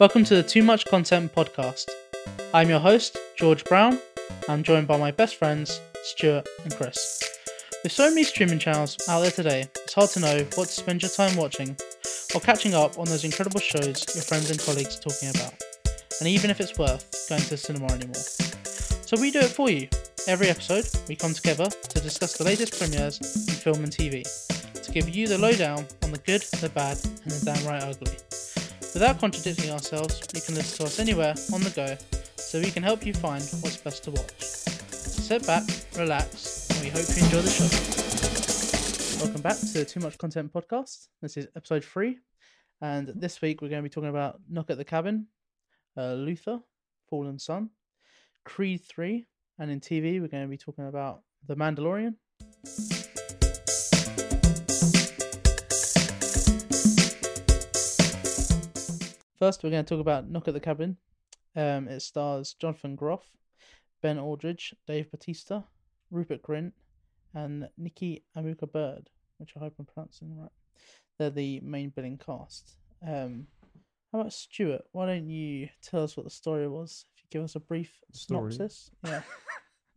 Welcome to the Too Much Content podcast. I'm your host, George Brown. And I'm joined by my best friends, Stuart and Chris. With so many streaming channels out there today, it's hard to know what to spend your time watching or catching up on those incredible shows your friends and colleagues are talking about, and even if it's worth going to the cinema anymore. So we do it for you. Every episode, we come together to discuss the latest premieres in film and TV, to give you the lowdown on the good, the bad, and the downright ugly. Without contradicting ourselves, you can listen to us anywhere on the go, so we can help you find what's best to watch. Sit back, relax, and we hope you enjoy the show. Welcome back to the Too Much Content podcast. This is episode three, and this week we're going to be talking about Knock at the Cabin, uh, Luther, Fallen Sun, Creed 3, and in TV we're going to be talking about The Mandalorian. First, we're going to talk about Knock at the Cabin. Um, it stars Jonathan Groff, Ben Aldridge, Dave Bautista, Rupert Grint, and Nikki Amuka Bird, which I hope I'm pronouncing right. They're the main billing cast. Um, how about Stuart? Why don't you tell us what the story was? If you give us a brief Story? synopsis, yeah,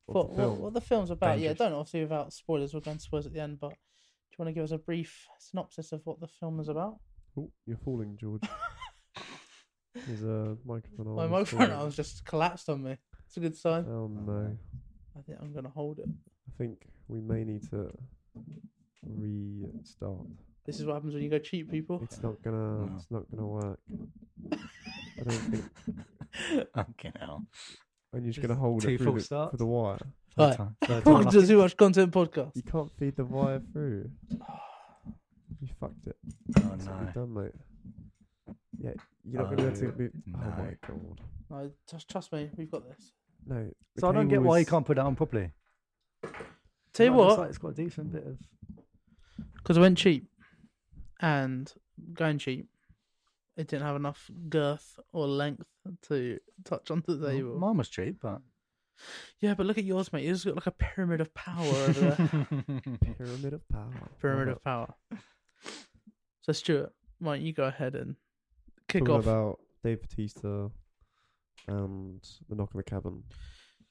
what, the what, what the film's about. Yeah, don't obviously without spoilers. We're going to spoilers at the end, but do you want to give us a brief synopsis of what the film is about? Oh, you're falling, George. There's a microphone on. My it's microphone falling. was just collapsed on me. It's a good sign. Oh no. I think I'm gonna hold it. I think we may need to restart. This is what happens when you go cheap, people. It's not gonna. No. It's not gonna work. I don't think. Okay, now. And you're just Just gonna hold two it through full the, starts? for the wire. Right. time. Welcome to the Too Much Content podcast. You can't feed the wire through. You fucked it. Oh That's what no. you've done, mate. Yeah, you're not gonna be able to Oh, move. Oh my god. No, just trust me, we've got this. No. the So I don't get cable why you is- can't put that on properly. Tell you Like, looks what, like it's got a decent bit of. because I went cheap, and going cheap, it didn't have enough girth or length to touch onto the well, table. mine was cheap, but. Yeah, but look at yours, mate. Yours has got like a pyramid of power over there. Pyramid of power. pyramid of power. So Stuart, why don't you go ahead and it. Kick Talking off? about Dave Bautista and the knock on the cabin.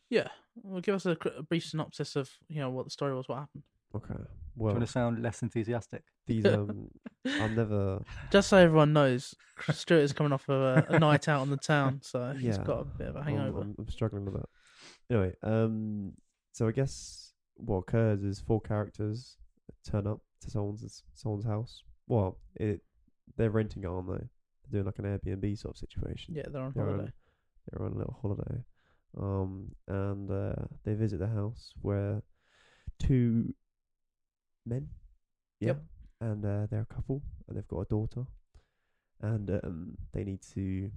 Yeah, well, give us a, cr- a brief synopsis of you know what the story was, what happened. Okay. Do you Well, want to sound less enthusiastic? these um, I'm never. Just so everyone knows, Stuart is coming off of a, a night out on the town, so he's Yeah. got a bit of a I'm, hangover. I'm, I'm struggling with that. Anyway, um, so I guess what occurs is four characters turn up to someone's someone's house. Well, it they're renting it, aren't they? They're doing like an Airbnb sort of situation. Yeah, they're on they're holiday. on, they're on a little holiday, um, and uh, they visit the house where two men, yeah, Yep. and uh, they're a couple, and they've got a daughter, and um, they need to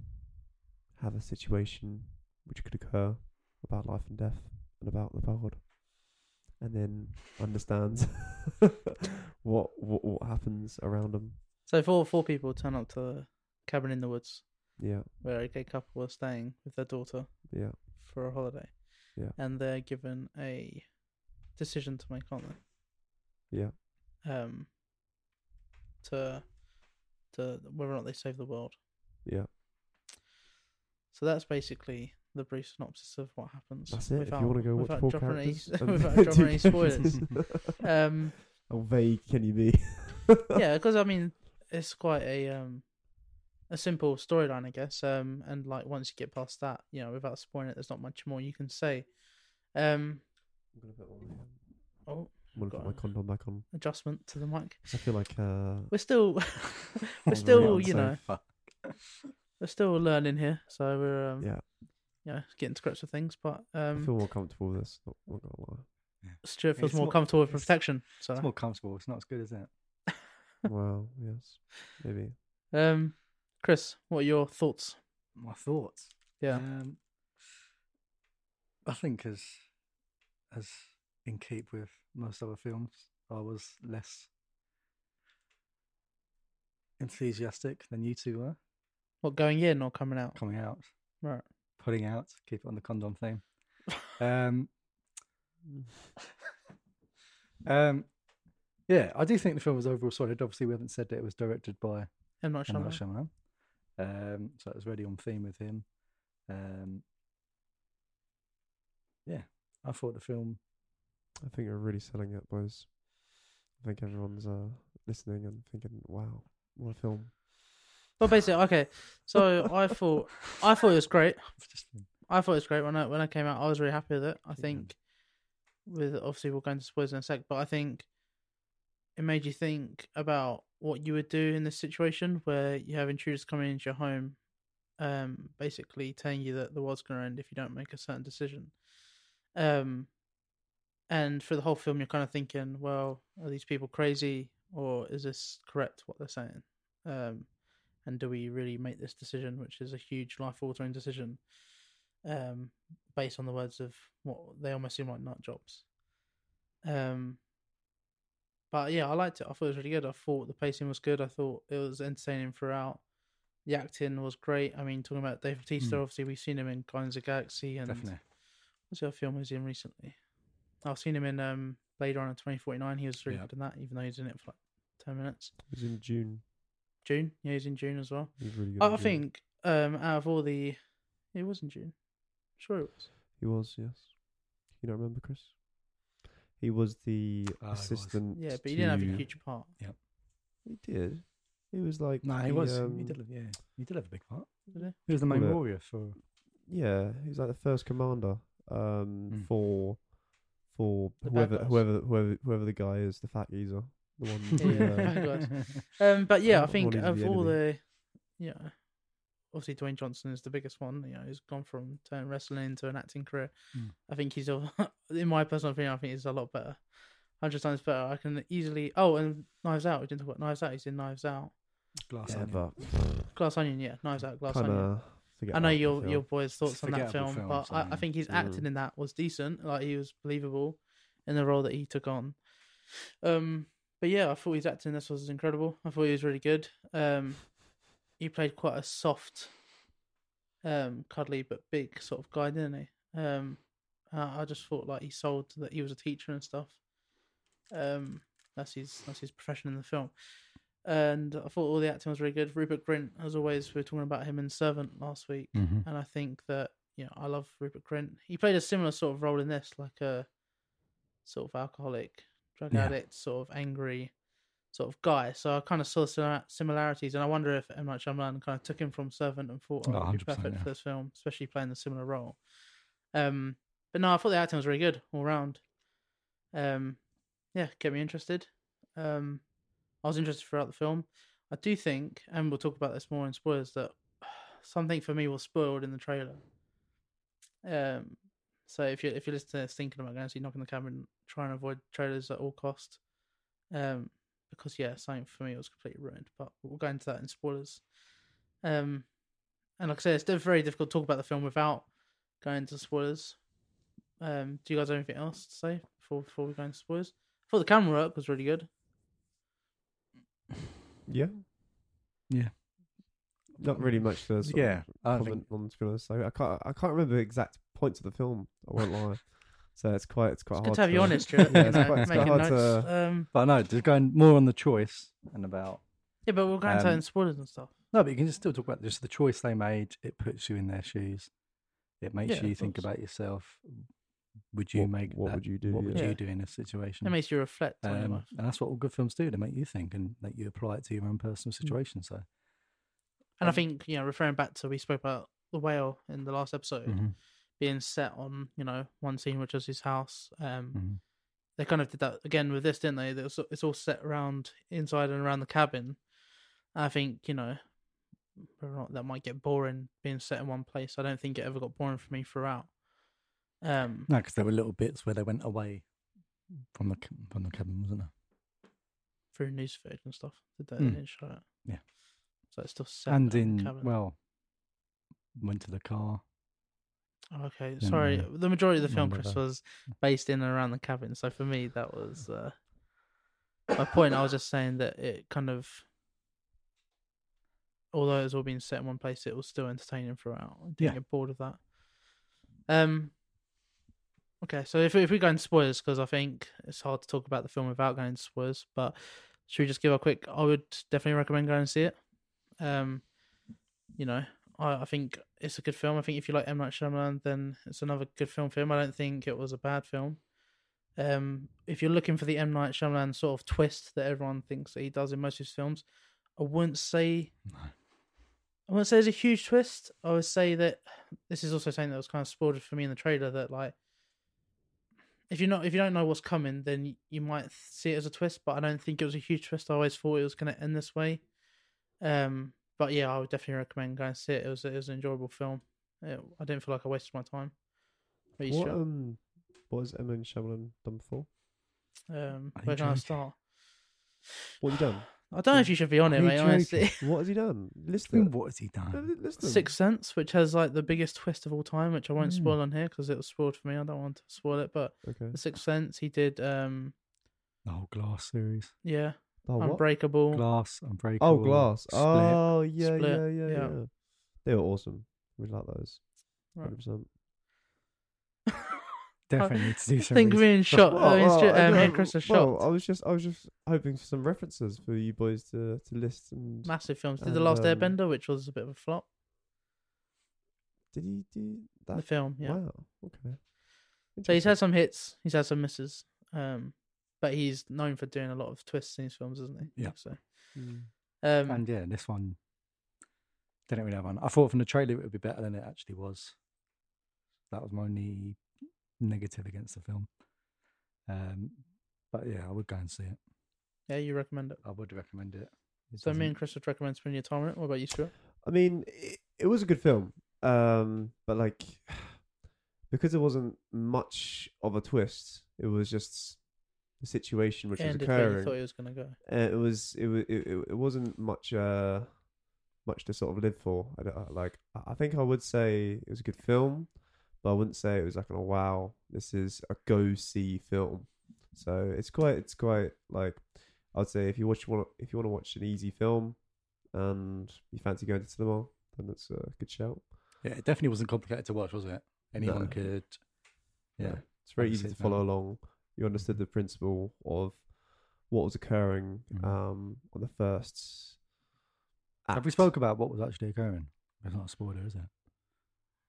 have a situation which could occur about life and death and about the God, and then understand what, what what happens around them. So four four people turn up to cabin in the woods Yeah, where a gay couple are staying with their daughter yeah, for a holiday. Yeah. and they're given a decision to make, aren't yeah. Um, to to whether or not they save the world. Yeah, So that's basically the brief synopsis of what happens. that's it. if you want to go watch without four dropping any- characters, without dropping any spoilers. Um, How vague can you be? yeah, because I mean, it's quite a um a simple storyline, I guess. Um, and like once you get past that, you know, without spoiling it, there's not much more you can say. Um, I'm gonna put my, oh, I'm gonna got put my condom back on. adjustment to the mic. I feel like uh, We're still, we're still, you know, we're still learning here, so we're um, yeah, you know, getting to grips with things. But I um, feel more comfortable with this. Not, not gonna lie. Stuart feels It's more more- comfortable with it's- protection. So, It's more comfortable. It's not as good as it. well, yes, maybe. um, Chris, what are your thoughts? My thoughts. Yeah. Um, I think as as in keep with most other films, I was less enthusiastic than you two were What going in or coming out? coming out, Right. putting out. Keep it on the condom theme. Um, um, yeah, I do think the film was overall solid. Obviously, we haven't said that it was directed by M Night M. Night Shyamalan. Shyamalan. Um, so it was really on theme with him. Um, yeah, I thought the film. I think you're really selling it, boys. I think everyone's uh, listening and thinking, "Wow, what a film!" Well, basically, okay. So I thought I thought it was great. Just, I thought it was great when I when I came out. I was really happy with it. I Good. think with obviously we'll go into spoilers in a sec, but I think it made you think about what you would do in this situation where you have intruders coming into your home, um, basically telling you that the world's going to end if you don't make a certain decision. Um, and for the whole film, you're kind of thinking, well, are these people crazy or is this correct what they're saying? Um, and do we really make this decision, which is a huge life altering decision? um, based on the words of what they almost seem like nut jobs. Um, but yeah, I liked it. I thought it was really good. I thought the pacing was good. I thought it was entertaining throughout. The acting was great. I mean, talking about Dave Bautista, Mm. obviously we've seen him in Guardians of the Galaxy and definitely. what's the other film he was in recently? I've seen him in um, Blade Runner twenty forty nine. He was really Yeah. good in that, even though he's in it for like ten minutes. It was in Dune. Dune, yeah, he's in Dune as well. He was really good. I, I think um, out of all the, it was in Dune. Sure, it was. he was. Yes. You don't remember, Chris? He was the Ah, he was. assistant. Yeah, but he didn't have a huge part. Yeah, he did. He was like. No, he the, was. um, he did. Have, yeah, he did have a big part. Did he? He was the main Call it- warrior for. Yeah, he was like the first commander um, Mm. for for The bad whoever guys. whoever whoever whoever the guy is, the fat geezer, the one. Yeah, uh, bad guys. Um, but yeah, I think one is of the all the, yeah, obviously Dwayne Johnson is the biggest one. You know, he's gone from turning wrestling into an acting career. Mm. I think he's, a, in my personal opinion, I think he's a lot better, hundred times better. I can easily. Oh, and Knives Out. We didn't talk about Knives Out. He's in Knives Out. Glass yeah, Onion. but Glass Onion, yeah, Knives Out, Glass kind Onion. I know your your boys' thoughts on that film, film, but I, I think his Mm. acting in that was decent. Like he was believable in the role that he took on. Um, but yeah, I thought his acting in this was incredible. I thought he was really good. Um, he played quite a soft, um, cuddly but big sort of guy, didn't he? Um, I I just thought like he sold that he was a teacher and stuff. Um, that's his that's his profession in the film. And I thought all the acting was really good. Rupert Grint, as always, we were talking about him in Servant last week Mhm. and I think that you know I love Rupert Grint. He played a similar sort of role in this, like a sort of alcoholic, drug Yeah. addict, sort of angry sort of guy. So I kind of saw simi- similarities, and I wonder if M Night Shyamalan kind of took him from Servant and thought, Oh, "Oh, he'd be perfect yeah. for this film," especially playing a similar role. Um, but no, I thought the acting was really good all round. Um, yeah, get me interested. Um, I was interested throughout the film. I do think, and we'll talk about this more in spoilers, that something for me was spoiled in the trailer. Um, so if you if you're listening to this thinking about going to see Knock on the Cabin, try and avoid trailers at all cost. Um, because yeah, something for me it was completely ruined. But we'll go into that in spoilers. Um, and like I said, it's very difficult to talk about the film without going into spoilers. Um, do you guys have anything else to say before before we go into spoilers? I thought the camera work was really good. Yeah. Yeah. Not really much to sort Yeah, I of comment on to be honest. I, I can't I can't remember the exact points of the film. I won't lie. So it's quite it's quite It's hard. good to have you to- honest, Stuart. Yeah, you know, quite, it's quite making hard notes. to. Um, But no, just going more on the choice and about. yeah, but we're going into that Um, in spoilers and stuff. No, but you can just still talk about just the choice they made. It puts you in their shoes. It makes Yeah, you of think course. about yourself. Would you What- make what that- would you do, What would yeah. you do in a situation? It makes you reflect on your Um, life. and that's what all good films do. They make you think and make you apply it to your own personal situation. So, And I think, you know, referring back to we spoke about the whale in the last episode mhm, being set on, you know, one scene which was his house. Um, mhm. they kind of did that again with this, didn't they? It was- It's all set around inside and around the cabin. I think you know, not that might get boring being set in one place. I don't think it ever got boring for me throughout. Um, no, because there were little bits where they went away from the from the cabin, wasn't there? through news footage and stuff. Did they, Mm. show it? Yeah. So it's still set And the in cabin. well, went to the car. Okay, sorry. The majority of the film, Remember Chris, that. was based in and around the cabin. So for me, that was uh, my point. I was just saying that it kind of, although it's all being set in one place, it was still entertaining throughout. I didn't Yeah. get bored of that. Um. Okay, so if if we go into spoilers, because I think it's hard to talk about the film without going into spoilers, but should we just give a quick? I would definitely recommend going and see it. Um, you know, I, I think it's a good film. I think if you like M Night Shyamalan, then it's another good film for him. I don't think it was a bad film. Um, if you're looking for the M Night Shyamalan sort of twist that everyone thinks that he does in most of his films, I wouldn't say No. I wouldn't say it's a huge twist. I would say that this is also something that was kind of spoiled for me in the trailer. That like, if you're not, if you don't know what's coming, then you might see it as a twist. But I don't think it was a huge twist. I always thought it was going to end this way. Um, but yeah, I would definitely recommend going and see it. It was it was an enjoyable film. It, I didn't feel like I wasted my time. What What Stuart? um, what has M Night Shyamalan done before? um, where can I start? What have you done? I don't know if you should be on it, you mate. Honestly, what has he done? List I mean, it. what has he done? List them. Sixth Sense, which has like the biggest twist of all time, which I won't Mm. spoil on here because it was spoiled for me. I don't want to spoil it, but Okay. The Sixth Sense. He did, um, The whole Glass series. yeah, Oh. Unbreakable. Glass, Unbreakable. Oh, Glass. Split. Oh, yeah, Split, yeah, yeah, yeah. yeah. They were awesome. We like those. 100%. Definitely need to do some. I think we're in shot. Well, I mean, well, Stu- I um, know- Chris are well, shocked. I was just, I was just hoping for some references for you boys to to list. And Massive films. Did the Last um, Airbender, which was a bit of a flop. did he do that? The film, yeah. Wow. Okay. So he's had some hits. He's had some misses. Um, but he's known for doing a lot of twists in his films, isn't he? Yeah. So, Mm. um, And yeah, this one didn't really have one. I thought from the trailer it would be better than it actually was. That was my only negative against the film. Um, but yeah, I would go and see it. yeah, you recommend it. I would recommend it. It So me doesn't- and Chris would recommend spending your time on it. What about you, Stuart? I mean, it, it was a good film, um, but like because there wasn't much of a twist, it was just the situation which was Ended where you occurring. thought it was going to go. Uh, it was it was it, it, it wasn't much uh much to sort of live for. I don't, like I- I think I would say it was a good film, but I wouldn't say it was like a wow. This is a go see film. So it's quite it's quite like I'd say if you watch want if you want to watch an easy film and you fancy going to cinema, then it's a good shout. Yeah, it definitely wasn't complicated to watch, was it? Anyone No. could. Yeah. Yeah. It's very easy to follow down. along. You understood the principle of what was occurring Mhm. um on the first. Have we spoke about what was actually occurring? It's not a spoiler, is it?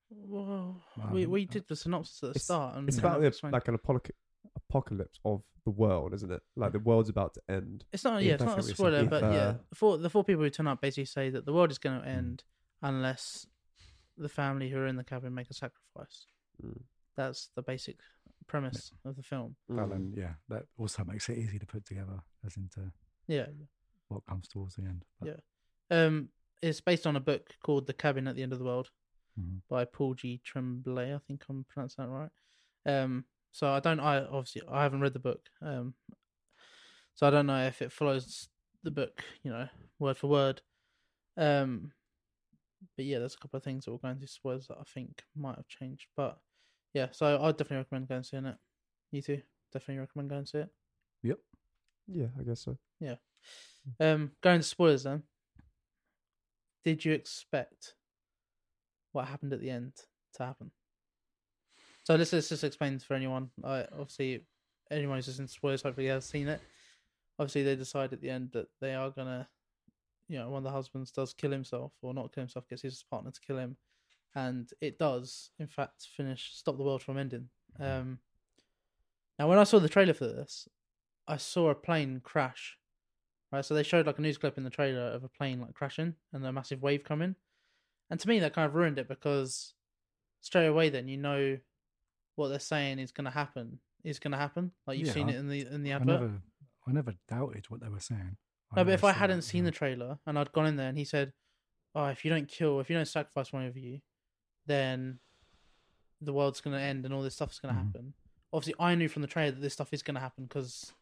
Well, Well, we we did the synopsis at the It's- start, and It's about the, explained- like an apocalypse, apocalypse of the world, isn't it? Like the world's about to end. It's not. Yeah, Yeah, it's not a spoiler, something. but If, yeah, uh, the four the four people who turn up basically say that the world is going to end unless the family who are in the cabin make a sacrifice. Mm. That's the basic premise of the film. Well, Mm. then, yeah, that also makes it easy to put together as into Yeah. what comes towards the end. But, Yeah. Um, it's based on a book called The Cabin at the End of the World Mhm. by Paul G. Tremblay. I think I'm pronouncing that right. Um, so I don't. I obviously I haven't read the book. Um, so I don't know if it follows the book, you know, word for word. Um, but yeah, there's a couple of things that will go into spoilers that I think might have changed. But yeah, so I'd definitely recommend going and seeing it. You too, definitely recommend going and see it. Yep. Yeah, I guess so. Yeah. Um, going to spoilers then. Did you expect what happened at the end to happen? So let's, let's just explain for anyone. I obviously anyone who's listening to spoilers hopefully has seen it. Obviously, they decide at the end that they are gonna, you know, one of the husbands does kill himself or not kill himself, gets his partner to kill him, and it does in fact finish stop the world from ending. Um, now, when I saw the trailer for this, I saw a plane crash right? So they showed like a news clip in the trailer of a plane like crashing and a massive wave coming, and to me that kind of ruined it because straight away then you know what they're saying is going to happen is going to happen. Like you've Yeah, seen I- it in the in the I advert. never, I never doubted what they were saying. No, but if I hadn't seen the trailer and I'd gone in there and he said, "Oh, if you don't kill, if you don't sacrifice one of you, then the world's going to end and all this stuff's going to Mhm. happen." Obviously, I knew from the trailer that this stuff is going to happen because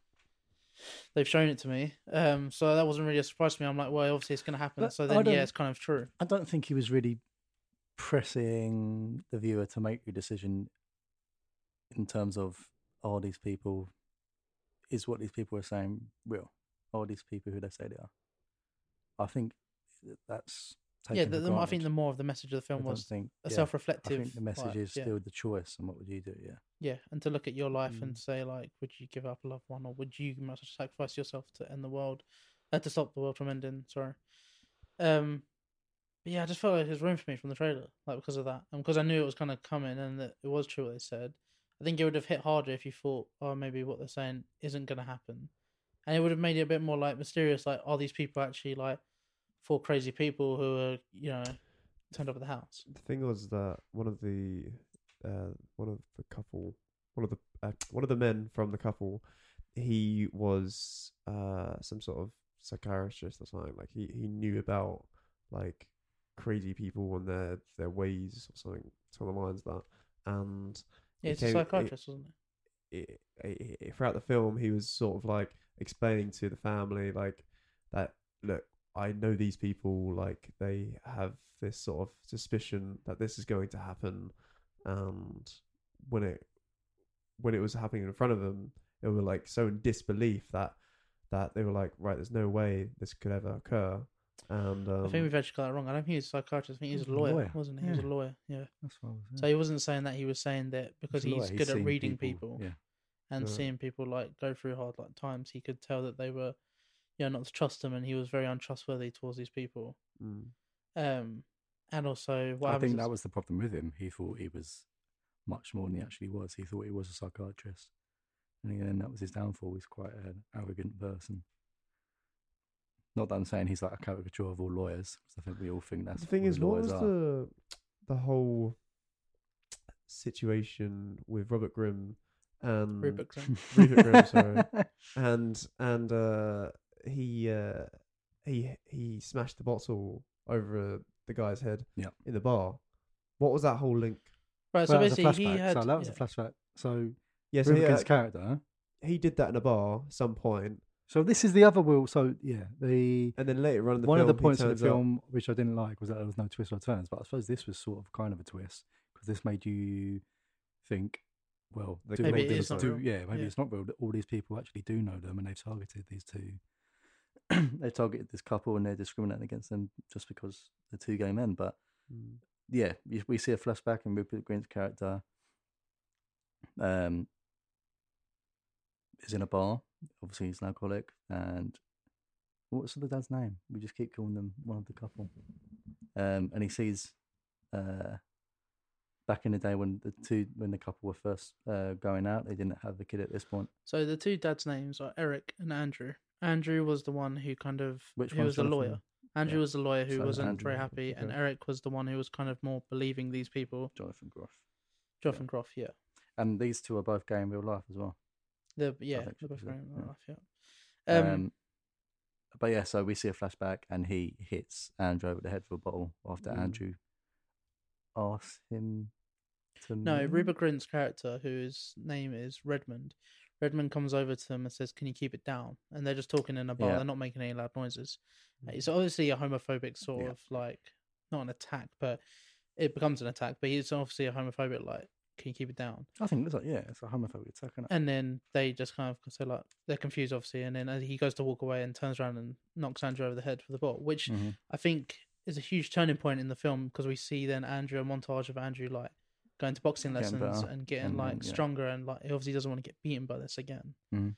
they've shown it to me. Um, so that wasn't really a surprise to me. I'm like, well, obviously it's going to happen. But so then, yeah, it's kind of true. I don't think he was really pressing the viewer to make a decision in terms of are these people is what these people are saying real? Are these people who they say they are? I think that's yeah, the, the, I think the more of the message of the film was think, a yeah, self-reflective. I think the message like, is yeah, still the choice and what would you do? Yeah. yeah, and to look at your life Mm. and say like, would you give up a loved one, or would you sacrifice yourself to end the world, uh, to stop the world from ending? Sorry. Um, But yeah, I just felt like it was ruined for me from the trailer, like because of that, and because I knew it was kind of coming and that it was true what they said. I think it would have hit harder if you thought, oh, maybe what they're saying isn't going to happen, and it would have made it a bit more like mysterious. Like, are these people actually like four crazy people who are, you know, turned up at the house? The thing was that one of the uh, one of the couple, one of the uh, one of the men from the couple, he was uh, some sort of psychiatrist or something. Like he, he knew about like crazy people and their their ways or something along the lines of that. And Yeah, It it's a came- it- psychiatrist, wasn't it? it, it, it- throughout the film, he was sort of like explaining to the family, like that. Look, I know these people. Like they have this sort of suspicion that this is going to happen, and when it when it was happening in front of them, they were like so in disbelief that that they were like, right, there's no way this could ever occur. And um, I think we've actually got that wrong. I don't think he was a psychiatrist. I think he's a He a lawyer, lawyer. wasn't he? He was a lawyer, yeah. That's what I was. So he wasn't saying that. He was saying that because He's he's lawyer, good at seen reading people, Yeah. and Yeah. seeing people like go through hard like times, he could tell that they were, you know, not to trust them, and he was very untrustworthy towards these people. mm, Um, and also what I think that is- was the problem with him. He thought he was much more than he actually was. He thought he was a psychiatrist, and then that was his downfall. He's quite an arrogant person. Not that I'm saying he's like a caricature of all lawyers, 'cause I think we all think that's the thing all is, what was are. the the whole situation with Robert Grimm and Rupert Grint. Rupert Grimm, sorry. and and uh, he uh, he he smashed the bottle over the guy's head Yep. in the bar. What was that whole link? right. So Well, that was a basically, he flashback. had so that was yeah. a flashback. So Yes, yeah, so he, Rupert's uh, character. he did that in a bar at some point, So this is the other will. So yeah, the and then later on in the one film, of the points he of turns the up- film which I didn't like was that there was no twist or turns. But I suppose this was sort of kind of a twist because this made you think, well, The do Maybe all it these- is not do- real. yeah, maybe Yeah. it's not real. that All these people actually do know them, and they've targeted these two. they targeted this couple, and they're discriminating against them just because they're two gay men. But Mm. yeah, we see a flashback in Rupert Grint's character. Um, is in a bar. Obviously, he's an alcoholic. And what's the dad's name? We just keep calling them one of the couple. Um, and he sees uh, back in the day when the two when the couple were first uh, going out, they didn't have the kid at this point. So the two dads' names are Eric and Andrew. Andrew was the one who kind of Which who one's was the Jonathan lawyer. Andrew Yeah. was the lawyer who So wasn't Andrew, very happy, and. Eric was the one who was kind of more believing these people. Jonathan Groff. Jonathan Groff, yeah. And these two are both gay in real life as well. The yeah, think they're both so, very in yeah. real life, yeah. Um, Um, but yeah, so we see a flashback, and he hits Andrew over the head with a bottle after Mm. Andrew asks him to. no, move. Rupert Grint's character, whose name is Redmond, Redmond comes over to them and says, "Can you keep it down?" And they're just talking in a bar. Yeah. They're not making any loud noises. Uh, It's obviously a homophobic sort Yeah. of like not an attack, but it becomes an attack. But it's obviously a homophobic like, "Can you keep it down?" I think it's like yeah, it's a homophobic attack. And then they just kind of say like they're confused, obviously. And then he goes to walk away and turns around and knocks Andrew over the head with the bottle, which Mhm. I think is a huge turning point in the film because we see then Andrew a montage of Andrew like going to boxing Getting lessons better and getting and like yeah. stronger and like he obviously doesn't want to get beaten by this again. Mhm.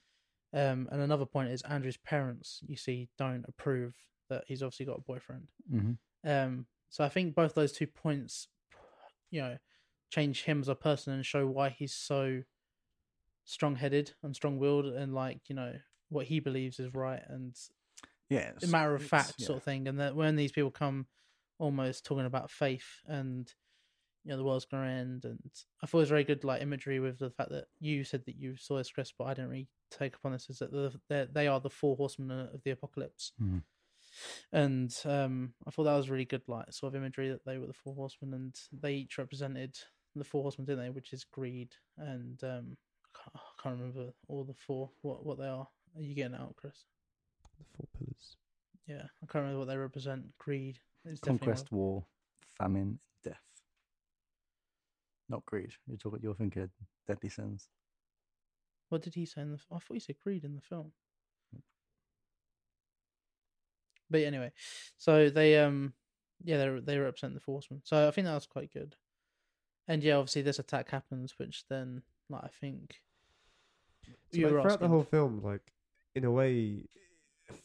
Um, and another point is Andrew's parents, you see, don't approve that he's obviously got a boyfriend. Mhm. Um, so I think both those two points, you know, change him as a person and show why he's so strong-headed and strong-willed and like you know what he believes is right and Yeah, a matter of it's- fact yeah. sort of thing. And that when these people come almost talking about faith and you know the world's gonna end, and I thought it was very good like imagery with the fact that you said that you saw this, Chris, but I didn't really take upon this. Is that the, they're- the four horsemen of the apocalypse, Mhm. and um, I thought that was really good, like sort of imagery that they were the four horsemen, and they each represented the four horsemen, didn't they? Which is greed and um, I can't, I can't remember all the four what what they are. Are you getting out, Chris? The four pillars. Yeah, I can't remember what they represent. Greed. Conquest, war, famine, death. Not greed. You're talking. You're thinking deadly sins. What did he say in the? I thought he said greed in the film. But anyway, so they um, yeah, they they represent the Forcemen. So I think that was quite good. And yeah, obviously this attack happens, which then like I think So like, throughout asking. the whole film, like in a way,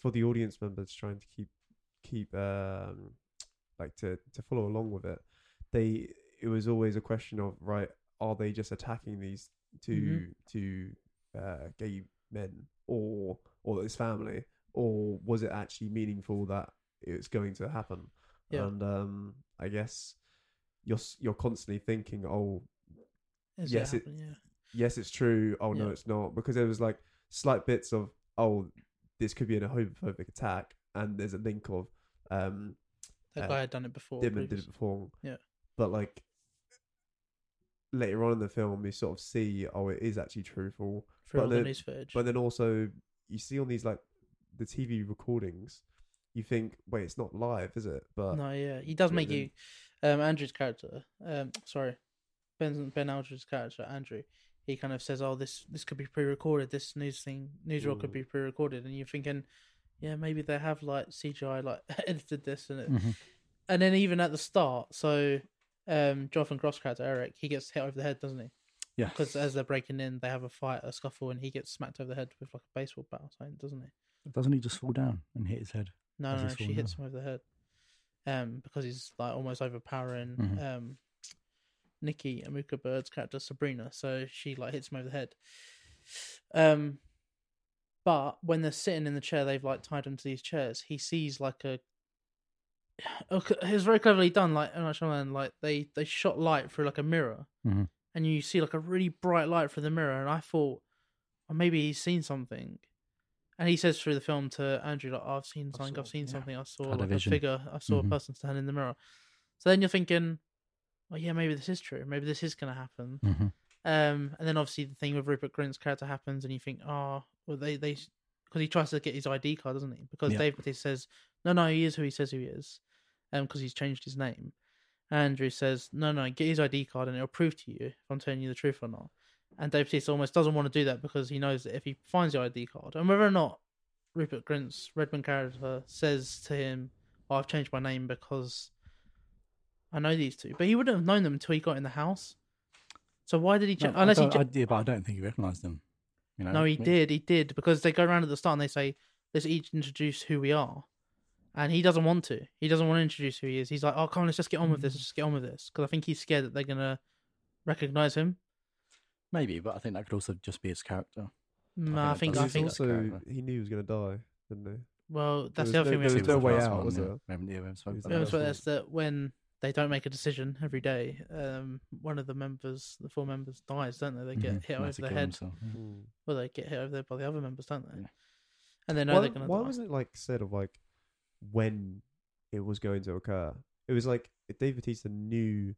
for the audience members trying to keep keep um like to to follow along with it, they it was always a question of right, are they just attacking these 2 Mhm. two uh, gay men or or his family, or was it actually meaningful that it's going to happen? Yeah. And um, I guess you're you're constantly thinking, oh, Is Yes, it, it- yeah. yes, it's true. Oh no, it's not because there was like slight bits of oh, this could be an homophobic attack, and there's a link of um, That uh, guy had done it before. Did it before. Yeah. but like later on in the film, you sort of see oh, it is actually truthful, through but all the then- news footage. but then also you see on these like the TV recordings, you think wait, it's not live, is it? But no, yeah, he does make you. Um, Andrew's character. Um, sorry, Ben Ben Aldridge's character, Andrew. He kind of says, "Oh, this this could be pre-recorded. This news thing, newsreel could Mm. be pre-recorded," and you're thinking, "Yeah, maybe they have like CGI like edited this and it." Mhm. And then even at the start, so um, Jonathan Groff's character Eric, he gets hit over the head, doesn't he? Yeah. Because as they're breaking in, they have a fight, a scuffle, and he gets smacked over the head with like a baseball bat or something, doesn't he? Doesn't he just fall down and hit his head? No, no, no, she falling hits down. him over the head. Um, because he's like almost overpowering. Mhm. Um, Nikki Amuka Bird's character Sabrina, so she like hits him over the head. Um, but when they're sitting in the chair, they've like tied him to these chairs. He sees like a. Okay, it was very cleverly done. Like M. Night Shyamalan, like they they shot light through like a mirror, Mhm. and you see like a really bright light through the mirror. And I thought, oh, maybe he's seen something. And he says through the film to Andrew, like, oh, I've seen something, saw- I've seen yeah. something, I saw like a figure, I saw Mhm. a person standing in the mirror. So then you're thinking, well, yeah, maybe this is true. Maybe this is going to happen. Mm-hmm. Um, and then obviously the thing with Rupert Grint's character happens, and you think, oh, well, they they because he tries to get his ID card, doesn't he? Because Yeah. Dave says, no, no, he is who he says who he is, um, because he's changed his name. Andrew says, no, no, get his ID card, and it'll prove to you if I'm telling you the truth or not. And Dave Bautista almost doesn't want to do that because he knows that if he finds the ID card, and whether or not Rupert Grint's Redmond character says to him, oh, I've changed my name because I know these two, but he wouldn't have known them until he got in the house. So why did he change? No, Unless I he, don't, cha- I, yeah, but I don't think he recognised them. You know, no, he did. He did because they go around at the start and they say, "Let's each introduce who we are," and he doesn't want to. He doesn't want to introduce who he is. He's like, "Oh, come on, let's just get on with this. Let's just get on with this." Because I think he's scared that they're gonna recognize him. Maybe, but I think that could also just be his character. No, I think. that's I think. also he knew he was going to die, didn't he? Well, that's the other no- thing we there was to no way out, was yeah. there? We haven't, yeah, we haven't spoken was about that. that's that when they don't make a decision every day, um, one of the members, the four members, dies, don't they? They get Mhm. hit over the head. himself, yeah. Hmm. Well, they get hit over there by the other members, don't they? Yeah. And they know why, they're gonna die. why die. wasn't it like said of like when it was going to occur? It was like Dave Bautista knew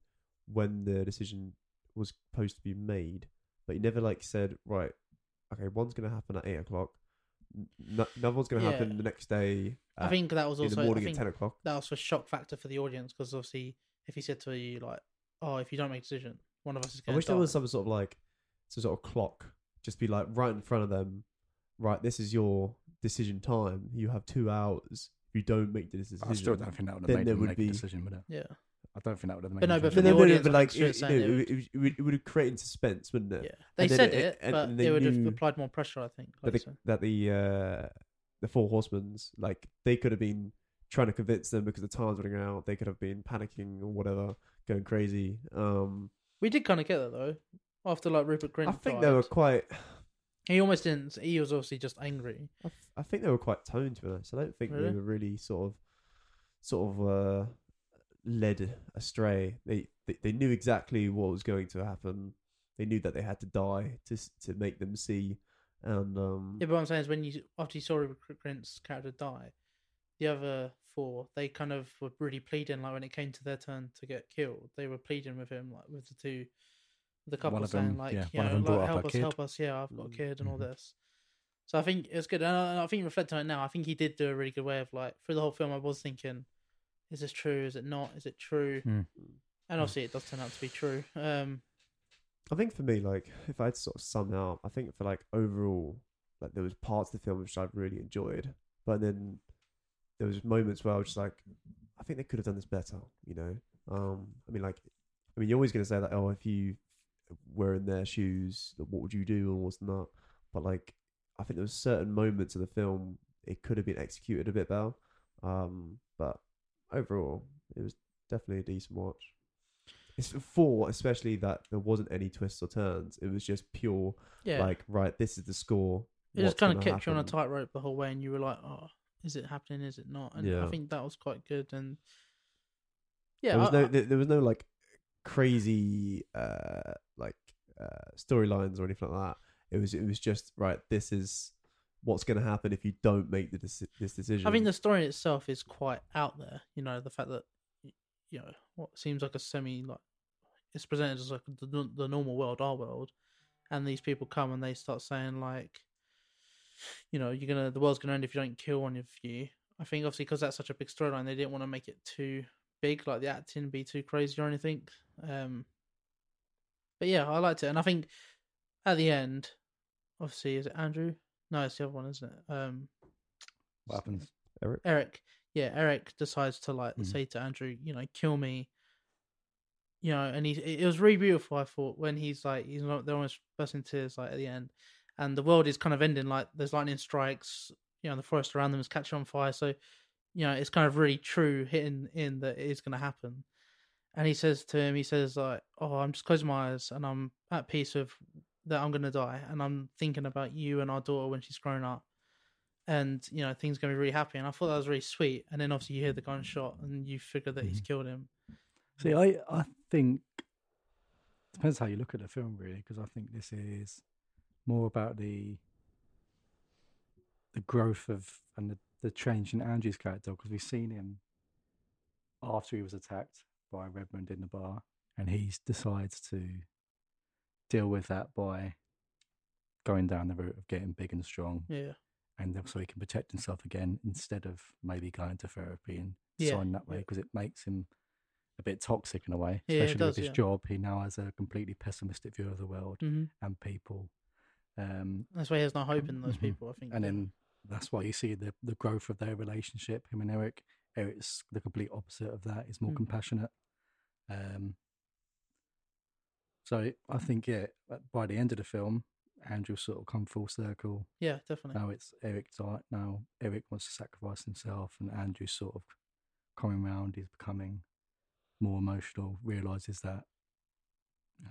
when the decision was supposed to be made, but he never like said right. Okay, one's going to happen at eight o'clock. n- Another one's going to happen the next day. I think that was also in the morning at ten o'clock. that was a shock factor for the audience because obviously if he said to you like, "Oh, if you don't make a decision, one of us is going," I wish to there was some sort of like some sort of clock, just be like right in front of them. Right, this is your decision time. You have two hours. If you don't make the decision, I still don't think that would have then made there them would make be- a decision, would it? yeah, I don't think that would have made. But no, but change for it. the no, no, audience, but I like think it, Stuart's you know, saying it, it, would- it would have created suspense, wouldn't it? yeah. They And then said it- it, and- but and they, they would have knew applied more pressure. I think. That Like the, so. that the uh, the four horsemen's like they could have been trying to convince them because the time's running out. They could have been panicking or whatever, going crazy. Um, We did kind of get that though. After like Rupert Grint, I think died, they were quite. He almost didn't. He was obviously just angry. I, th- I think they were quite toned to be honest. I don't think Really? they were really sort of, sort of uh, led astray. They, they they knew exactly what was going to happen. They knew that they had to die to s- to make them see, and um, Yeah, but what I'm saying is when you after you saw Rupert Grint's character die, the other four they kind of were really pleading. Like when it came to their turn to get killed, they were pleading with him, like with the two, the couple One saying them- like, yeah, you know, like help us, kid. help us. Yeah, I've got a Mm. kid and all Mhm. this. So I think it's good, and I, I think reflecting on it now, I think he did do a really good way of like through the whole film. I was thinking, is this true? Is it not? Is it true? Mm. And obviously, it does turn out to be true. Um, I think for me, like if I had to sort of sum it up, I think for like overall, like there was parts of the film which I've really enjoyed, but then there was moments where I was just like, I think they could have done this better. You know, um, I mean, like, I mean, you're always going to say that, oh, if you were in their shoes, what would you do and what's not? But like, I think there was certain moments of the film it could have been executed a bit better. Um, but overall, it was definitely a decent watch. It's four, especially that there wasn't any twists or turns. It was just pure, Yeah, like, right, this is the score. it just kind of kept you on a tightrope the whole way, and you were like, "Oh, is it happening? Is it not?" And I think that was quite good. And yeah, there was I- no, there, there was no like crazy, uh, like uh, storylines or anything like that. It was, it was just right. This is what's going to happen if you don't make the this decision. I mean, the story itself is quite out there. You know, the fact that you know what seems like a semi like it's presented as like the, the normal world, our world, and these people come and they start saying like, you know, you're gonna the world's gonna end if you don't kill one of you. I think obviously because that's such a big storyline, they didn't want to make it too big, like the acting be too crazy or anything. Um, but yeah, I liked it, and I think at the end, obviously, is it Andrew? No, it's the other one, isn't it? Um, What happens? Eric. Eric, yeah, Eric decides to like Mhm. say to Andrew, you know, kill me. You know, and he it was really beautiful. I thought when he's like he's not they're almost bursting tears like at the end, and the world is kind of ending. Like there's lightning strikes. You know, the forest around them is catching on fire. So, you know, it's kind of really true hitting in that it is going to happen. And he says to him, he says like, "Oh, I'm just closing my eyes and I'm at peace with that I'm going to die, and I'm thinking about you and our daughter when she's grown up." and you know things gonna be really happy. And I thought that was really sweet. And then obviously you hear the gunshot and you figure that he's mm-hmm. killed him. See, I I think depends how you look at the film, really, because I think this is more about the the growth of and the, the change in Andrew's character because we've seen him after he was attacked by Redmond in the bar, and he decides to deal with that by going down the route of getting big and strong, Yeah, and so he can protect himself again instead of maybe going to therapy and Yeah, signing that way yeah. because it makes him a bit toxic in a way, Yeah, it especially does, with his yeah. job. He now has a completely pessimistic view of the world hmm and people, um, that's why he has no hope in those Mhm. people. I think. and then that's why you see the the growth of their relationship. Him and Eric. Eric's the complete opposite of that. He's more Mhm. compassionate. Um, so I think yeah, by the end of the film, Andrew sort of come full circle. yeah, definitely. Now it's Eric's died. Now Eric wants to sacrifice himself, and Andrew's sort of coming round. He's becoming more emotional. Realizes that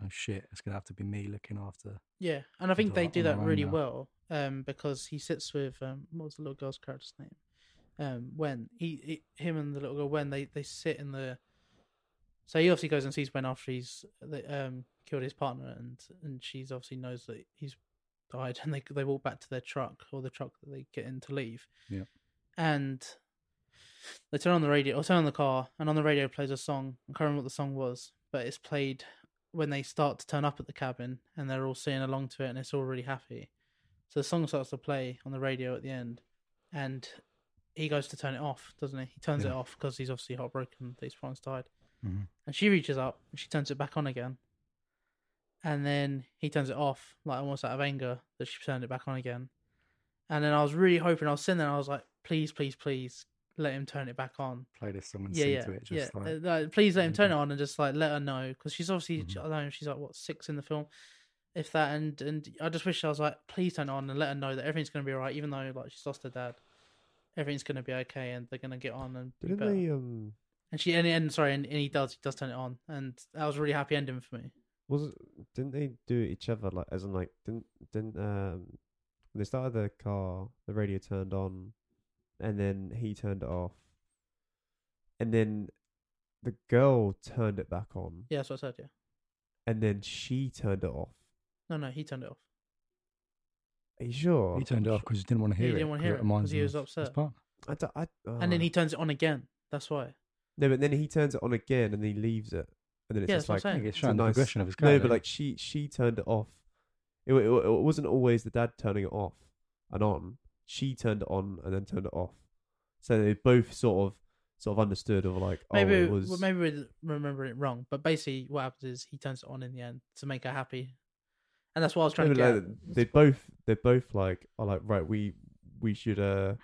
oh shit, it's gonna have to be me looking after. Yeah, and I think they do that really now. well. Um, because he sits with um, what was the little girl's character's name? Um, when he, he him and the little girl when they they sit in the. So he obviously goes and sees when after he's um killed his partner, and and she's obviously knows that he's died, and they they walk back to their truck or the truck that they get in to leave. Yeah. And they turn on the radio or turn on the car, and on the radio plays a song. I can't remember what the song was, but it's played when they start to turn up at the cabin and they're all singing along to it and it's all really happy. So the song starts to play on the radio at the end and he goes to turn it off, doesn't he? He turns it off because he's obviously heartbroken that his parents died. Mhm. And she reaches up and she turns it back on again. And then he turns it off, like almost out of anger that she turned it back on again. And then I was really hoping, I was sitting there, I was like, please, please, please let him turn it back on Play this song and yeah, sing yeah, to it. yeah. Just like like, please let him turn it Mhm. on and just like let her know because she's obviously Mhm. I don't know she's like what six in the film, if that and and I just wish I was like please turn it on and let her know that everything's gonna be alright even though like she's lost her dad, everything's gonna be okay and they're gonna get on and be Didn't better. they? Um, And she and, and sorry and, and he does he does turn it on and that was a really happy ending for me. was it, didn't they do it each other like as in like didn't didn't um when they started the car the radio turned on and then he turned it off and then the girl turned it back on Yeah, that's what I said. Yeah, and then she turned it off. no, no, he turned it off. Are you sure? he turned it off because he didn't want to He hear it. He didn't wanna 'cause hear it 'cause reminds he him was of his upset. partner. I, d- I, And then he oh. turns it on again. That's why. no, but then he turns it on again and he leaves it, and then it's Yeah, just that's what like I'm I it's It's a showing the nice- progression of his no, character. but like she she turned it off. It, wa- it, wa- it wasn't always the dad turning it off and on. She turned it on and then turned it off. So they both sort of sort of understood or like oh, Maybe oh it was well, maybe we're remembering it wrong, but basically what happens is he turns it on in the end to make her happy, and that's what I was trying No, to but, get. like, they both they both like are like right we we should uh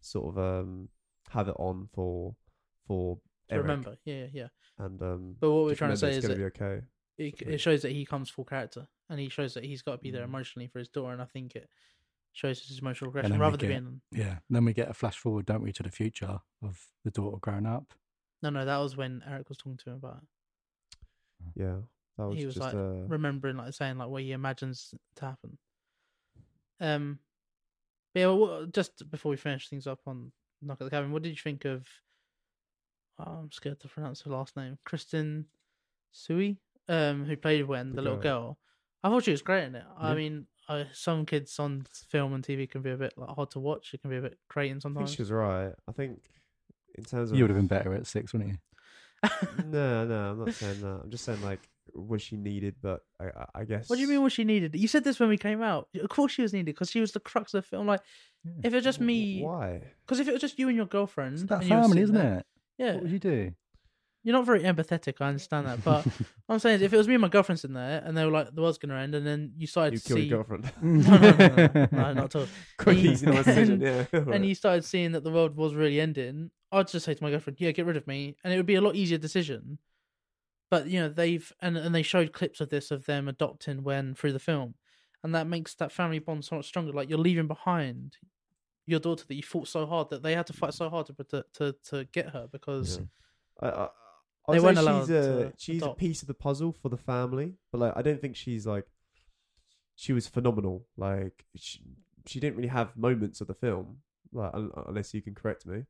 sort of um have it on for for Eric remember, yeah, yeah. and um But what we're trying to say it's is gonna that be okay. it, it shows that he comes full character, and he shows that he's got to be there Mm. emotionally for his daughter, and I think it shows his emotional then regression we rather than get- being Yeah. Then we get a flash forward, don't we, to the future of the daughter growing up. No, no, that was when Eric was talking to him about it. Yeah, that was He was just like, uh, remembering like saying like what he imagines to happen. Um, but yeah. Well, just before we finish things up on Knock at the Cabin, what did you think of? Oh, I'm scared to pronounce her last name, Kristen Cui, um, who played Wen, the, The little girl. girl. I thought she was great in it. I mean, I, some kids on film and TV can be a bit like hard to watch. It can be a bit grating I think sometimes. she was right. I think in terms of You would have been better at six, wouldn't you? no, no, I'm not saying that. I'm just saying like was she needed, but I, I, I guess. What do you mean? Was she needed? You said this when we came out. Of course, she was needed because she was the crux of the film. Like, if it was just me, Why? because if it was just you and your girlfriend, It's that and family, isn't there- it? Yeah, What would you do? you're not very empathetic. I understand that, but what I'm saying is, if it was me and my girlfriend in there, and they were like, the world's gonna end, and then you started You to kill see, your girlfriend. no, no, no, no, no, not at all. Quick, And easy decision. Yeah. and you started seeing that the world was really ending, I'd just say to my girlfriend, "Yeah, get rid of me," and it would be a lot easier decision. But you know, they've and and they showed clips of this of them adopting Wen through the film, and that makes that family bond so much stronger. Like you're leaving behind your daughter that you fought so hard that they had to fight so hard to to to, to get her because Yeah. I, I, They I'd weren't allowed she's a she's a piece of the puzzle for the family, but like I don't think she's like she was phenomenal. Like she, she didn't really have moments of the film, like unless you can correct me.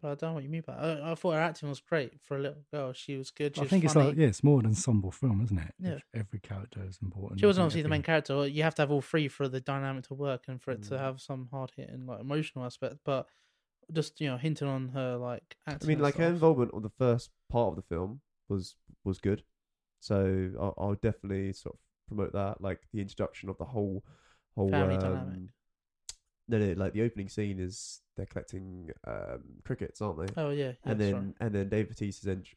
But I don't know what you mean by. That. I, I thought her acting was great for a little girl. She was good. She I was think it's like yeah, it's more an ensemble film, isn't it? Yeah. Ev- Every character is important. She wasn't obviously the main character. You have to have all three for the dynamic to work and for it to Mm. have some hard hitting like emotional aspect. But just you know, hinting on her like I mean, like her involvement on the first part of the film was was good, so I'll, I'll definitely sort of promote that. Like the introduction of the whole whole Family um, dynamic. No, no, like the opening scene is they're collecting um, crickets, aren't they? Oh yeah, and then sorry. and then Dave Bautista's ent-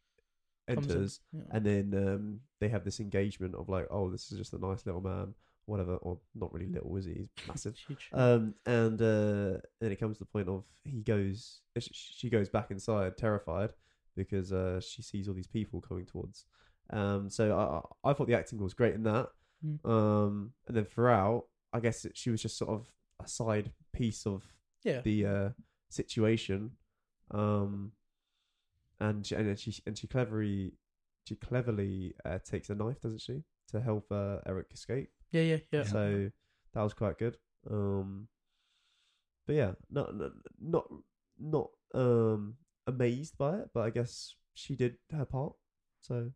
in, enters, yeah. and then um, they have this engagement of like, oh, this is just a nice little man, whatever, or not really little, is he? He's massive. Um, and uh, then it comes to the point of he goes, she goes back inside, terrified because uh, she sees all these people coming towards. Um, so I, I thought the acting was great in that. Mm. Um, and then throughout, I guess it, she was just sort of a side piece of yeah, the uh, situation. Um, and she, and she and she cleverly she cleverly uh, takes a knife, doesn't she, to help uh, Eric escape. yeah, yeah, yeah. So that was quite good. Um, but yeah, not not not not um amazed by it, but I guess she did her part. So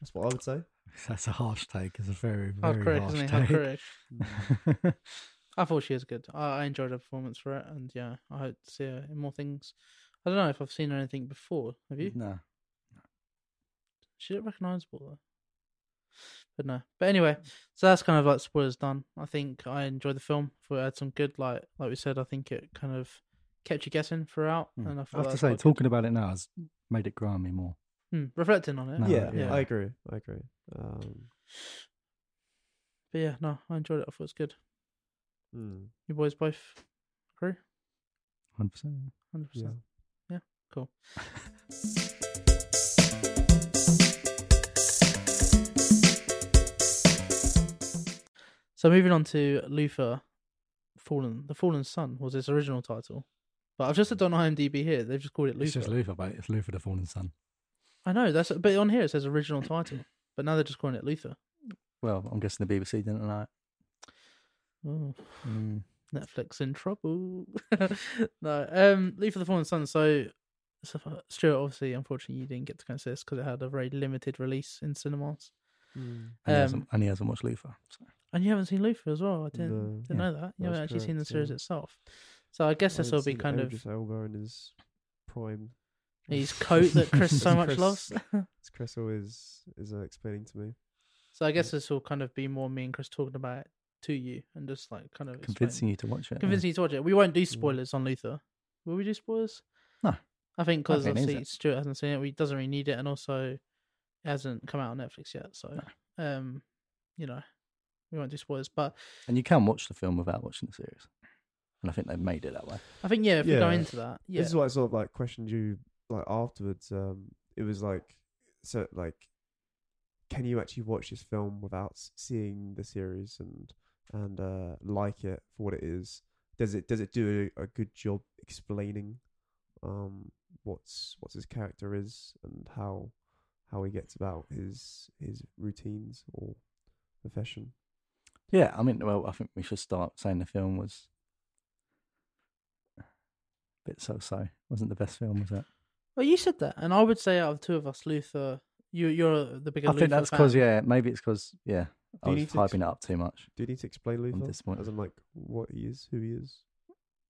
that's what I would say. That's a harsh take. It's a very Hard very critic, harsh isn't he? Take. critic. I thought she was good. I, I enjoyed her performance for it, and yeah, I hope to see her in more things. I don't know if I've seen her anything before. Have you? no. She looked recognisable though. But no. But anyway, so that's kind of like spoilers done. I think I enjoyed the film. Thought it had some good like like we said, I think it kind of kept you guessing throughout. Mm. And I I have to say, quite good. talking about it now has made it grow on me more. Hmm, reflecting on it. No, yeah, yeah. I agree. I agree. Um, But yeah, no, I enjoyed it. I thought it was good. Hmm, You boys both agree? Hundred percent. Hundred percent. yeah. percent. Cool. So moving on to Luther, Fallen, the Fallen Sun was its original title, but I've just looked on IMDb here. They've just called it It's just Luther. Luther, mate. It's Luther the Fallen Sun. I know that's, but on here it says original title, but now they're just calling it Luther. Well, I'm guessing the BBC didn't know. It. Oh, Mm. Netflix in trouble. no, um, Leaf of the Fallen Sun. So, so Stuart, obviously, unfortunately, you didn't get to go see this because it had a very limited release in cinemas. Hmm. And, he hasn't, Um, and he hasn't watched Luther. So. And you haven't seen Luther as well. I didn't No. didn't Yeah, know that. You that's haven't actually seen the series yeah. itself. So I guess I this will be seen kind of Idris Elba in his prime. his coat that Chris so much Chris- loves. As Chris always is uh, explaining to me. so I guess this will kind of be more me and Chris talking about it to you and just like kind of explain- Convincing you to watch it. convincing you to watch it. We won't do spoilers on Luther. Will we do spoilers? No. I think because I think it. Stuart hasn't seen it, we doesn't really need it, and also it hasn't come out on Netflix yet. So, um, you know, we won't do spoilers. But And you can watch the film without watching the series. And I think they've made it that way. I think yeah, if we go into that, yeah, This is why I sort of like questioned you like afterwards. Um, it was like so like, can you actually watch this film without seeing the series and and uh, like it for what it is? Does it does it do a, a good job explaining um what's what's his character is and how how he gets about his his routines or profession. Yeah, I mean, well, I think we should start saying the film was a bit so-so. Wasn't the best film, was it? Well, you said that, and I would say out of the two of us, Luther, you you're the bigger. I Luther think that's because yeah, maybe it's because yeah, I Do you was need to hyping it up too much. Do you need to explain Luther? disappointed. As in like what he is, who he is,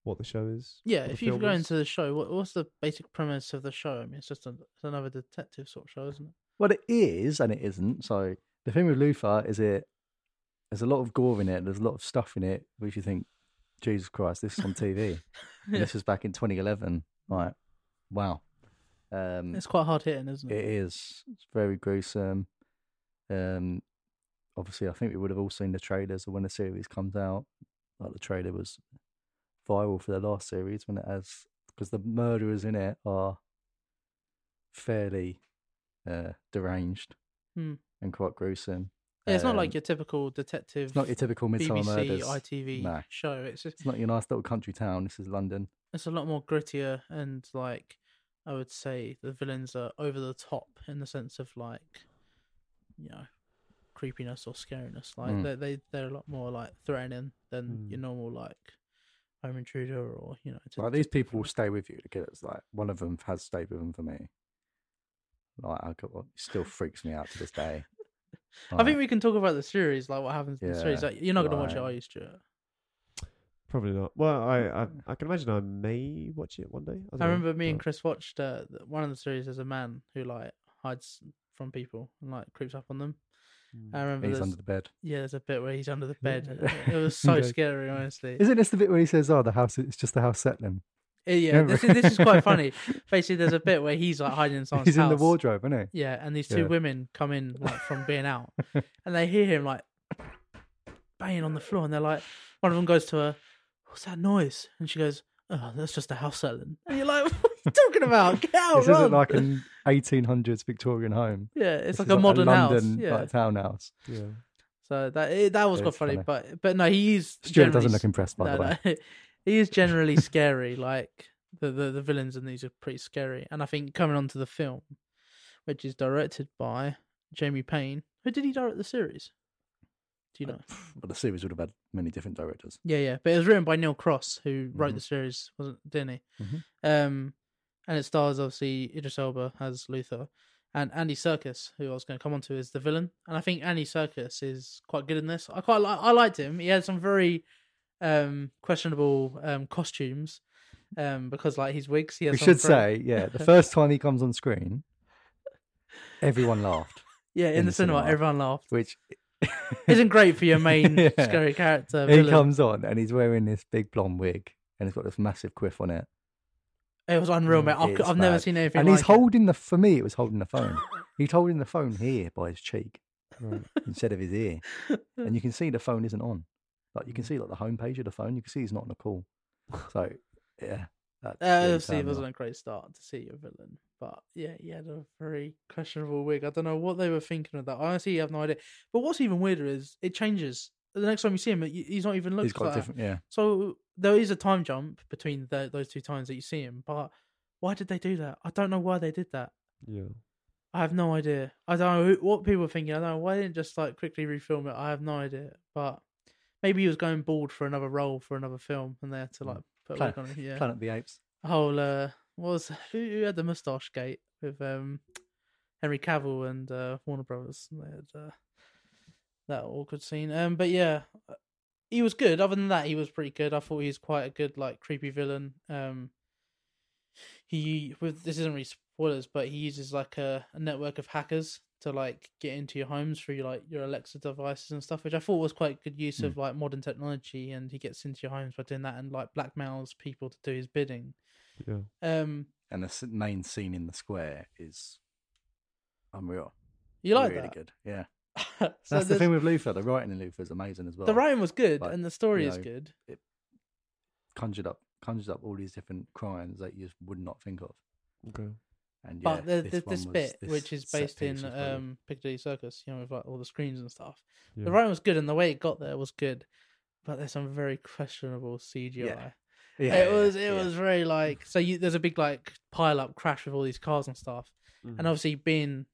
what the show is? Yeah, if you film go is? into the show, what, what's the basic premise of the show? I mean, it's just a, it's another detective sort of show, isn't it? Well, it is and it isn't. So the thing with Luther is it there's a lot of gore in it. There's a lot of stuff in it which you think, Jesus Christ, this is on TV. Yeah. This was back in 2011. Right, wow. Um, It's quite hard hitting, isn't It it? is. It's very gruesome. Um, obviously, I think we would have all seen the trailers when the series comes out. Like the trailer was viral for the last series when it has because the murderers in it are fairly uh, deranged Hmm. and quite gruesome. Yeah, it's not Um, like your typical detective It's not your typical Midsummer BBC, Murders. ITV No. show. It's just, It's not your nice little country town. This is London. it's a lot more grittier and like I would say the villains are over the top in the sense of like you know creepiness or scariness. Like Mm. they they they're a lot more like threatening than Mm. your normal like home intruder or you know. to- Like to- these people will stay with you. The killers, like one of them has stayed with them for me. Like I got, it still freaks me out to this day. I think we can talk about the series, like what happens in the series. Like, you're not going to watch it, are you, Stuart? Probably not. Well, I, I I can imagine I may watch it one day. don't I know, remember me and Chris watched uh, one of the series. There's a man who like hides from people and like creeps up on them. Mm. I remember he's under the bed. yeah, there's a bit where he's under the bed. It was so Okay. scary, honestly. Isn't this the bit where he says, "Oh, the house? It's just the house settling." Uh, yeah, this is, this is quite funny. Basically, there's a bit where he's like hiding in someone's He's house. in the wardrobe, isn't he? Yeah, and these two Yeah. women come in like from being out, and they hear him like banging on the floor, and they're like, one of them goes to her, "What's that noise?" And she goes, "Oh, that's just the house selling." And you're like, "What are you talking about? Get out, this run!" isn't like an 1800s Victorian home. yeah, it's This like a modern London, house. Yeah, like townhouse. Yeah. so that it, that was quite funny, funny. but but no, he is Stuart generally doesn't look impressed, by no, the way. no. he is generally scary. Like the, the the villains in these are pretty scary, and I think coming on to the film, which is directed by Jamie Payne. Who did he direct the series? Do you know? But the series would have had many different directors. Yeah, yeah, but it was written by Neil Cross, who wrote Mhm. the series, wasn't didn't he? Mhm. Um, and it stars obviously Idris Elba as Luther, and Andy Serkis, who I was going to come on to, is the villain. And I think Andy Serkis is quite good in this. I quite li- I liked him. He had some very um questionable um costumes, um because like his wigs. He has we should say, yeah, the first time he comes on screen, everyone laughed, yeah, in, in the, the cinema, cinema. everyone laughed. which Isn't great for your main Yeah. scary character. he comes on and he's wearing this big blonde wig and he's got this massive quiff on it. It was unreal, mate. I, It's I've never seen anything and like he's it. holding the for me it was holding the phone he's holding the phone here by his cheek Right. instead of his ear and you can see the phone isn't on like you can see like the home page of the phone you can see he's not on a call so yeah that Uh, really obviously, it wasn't a great start to see your villain, but yeah, he had a very questionable wig. I don't know what they were thinking of that. I honestly have no idea. But what's even weirder is it changes the next time you see him. He's not even looked he's got like that. different yeah So there is a time jump between the, those two times that you see him. But why did they do that? I don't know why they did that. Yeah. I have no idea. I don't know who- what people are thinking. I don't know why they didn't just like quickly refilm it. I have no idea. But maybe he was going bald for another role for another film, and they had to like put a Planet- on him. Yeah planet of the apes whole uh was who, who had the mustache gate with um Henry Cavill and uh Warner Brothers And they had uh, that awkward scene um but yeah uh, he was good other than that he was pretty good I thought he was quite a good like creepy villain um he with this isn't really spoilers but he uses like a, a network of hackers to like get into your homes through like your Alexa devices and stuff which I thought was quite good use Hmm. of like modern technology and he gets into your homes by doing that and like blackmails people to do his bidding Yeah. um, and the main scene in the square is unreal you like really that? good yeah so that's the thing with Luther the writing in Luther is amazing as well The writing was good, Like, and the story you is good. It conjured up conjures up all these different crimes that you just would not think of Okay. and yeah but the, this, the, this bit, this which is based in piece was brilliant. um, Piccadilly Circus, you know, with like all the screens and stuff. Yeah. The writing was good, and the way it got there was good. But there's some very questionable CGI. Yeah, it was it yeah. was very like so you there's a big like pile up crash with all these cars and stuff, Mhm. and obviously being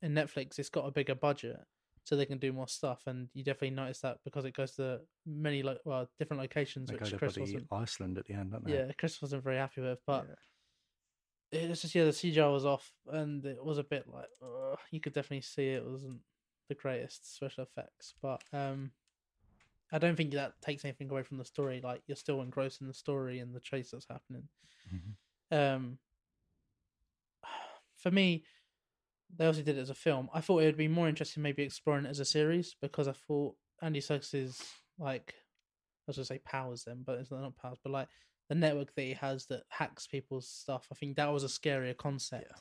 in Netflix, it's got a bigger budget, so they can do more stuff, and you definitely notice that because it goes to many lo- well different locations, They go which to Chris wasn't. Iceland at the end, don't they? Yeah, Chris wasn't very happy with, but Yeah. it's just yeah, the CGI was off, and it was a bit like you could definitely see it wasn't the greatest special effects, but um, I don't think that takes anything away from the story. Like you're still engrossed in the story and the chase that's happening. Mhm. Um, for me, they also did it as a film. I thought it would be more interesting, maybe exploring it as a series, because I thought Andy Serkis's like I was gonna say powers then, but it's not, not powers, but like the network that he has that hacks people's stuff. I think that was a scarier concept Yeah.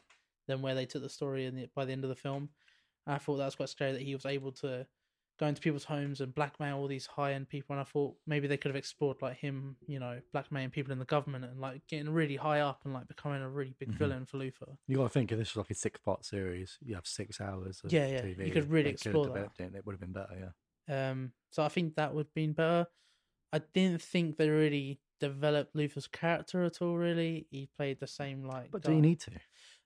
than where they took the story in the, by the end of the film. And I thought that was quite scary that he was able to go into people's homes and blackmail all these high end people. And I thought maybe they could have explored like him, you know, blackmailing people in the government and like getting really high up and like becoming a really big Mhm. villain for Luther. You got to think if this was like a six part series, you have six hours of Yeah, yeah, TV. you could really explore have that. It, it would have been better, yeah. Um, so I think that would have been better. I didn't think they really developed Luther's character at all. Really, he played the same like. But do you need to?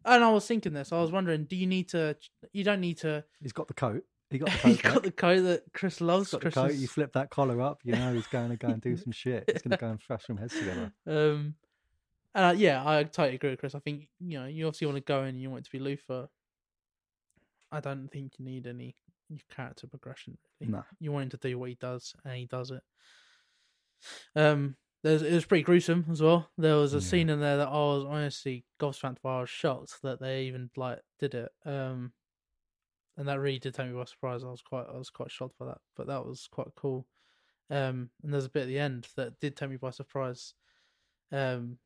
And I was thinking this. I was wondering, do you need to? You don't need to. He's got the coat. He got the He coat. got the coat that Chris loves. He's got the coat. You flip that collar up, you know he's going to go and do some shit. He's going to go and thrash some heads together. Um, and uh, yeah, I totally agree with Chris. I think you know you obviously want to go in and you want it to be Luther. I don't think you need any character progression. Really. No. You want him to do what he does, and he does it. Um, there's it was pretty gruesome as well. There was a Yeah. scene in there that I was honestly gobsmacked by. I was shocked that they even like did it. Um, and that really did take me by surprise. I was quite I was quite shocked by that, but that was quite cool. Um, and there's a bit at the end that did take me by surprise. Um,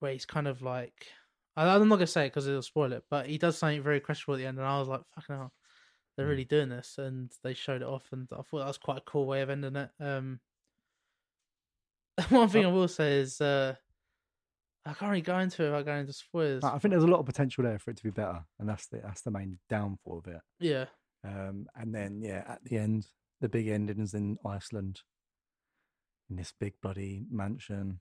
where he's kind of like, I, I'm not gonna say it because it'll spoil it, but he does something very questionable at the end, and I was like, "Fucking hell, they're Mm. really doing this," and they showed it off, and I thought that was quite a cool way of ending it. Um, one thing I will say is, uh, I can't really go into it without going into spoilers. I think there's a lot of potential there for it to be better, and that's the that's the main downfall of it. yeah, Um, and then yeah, at the end, the big ending is in Iceland, in this big bloody mansion,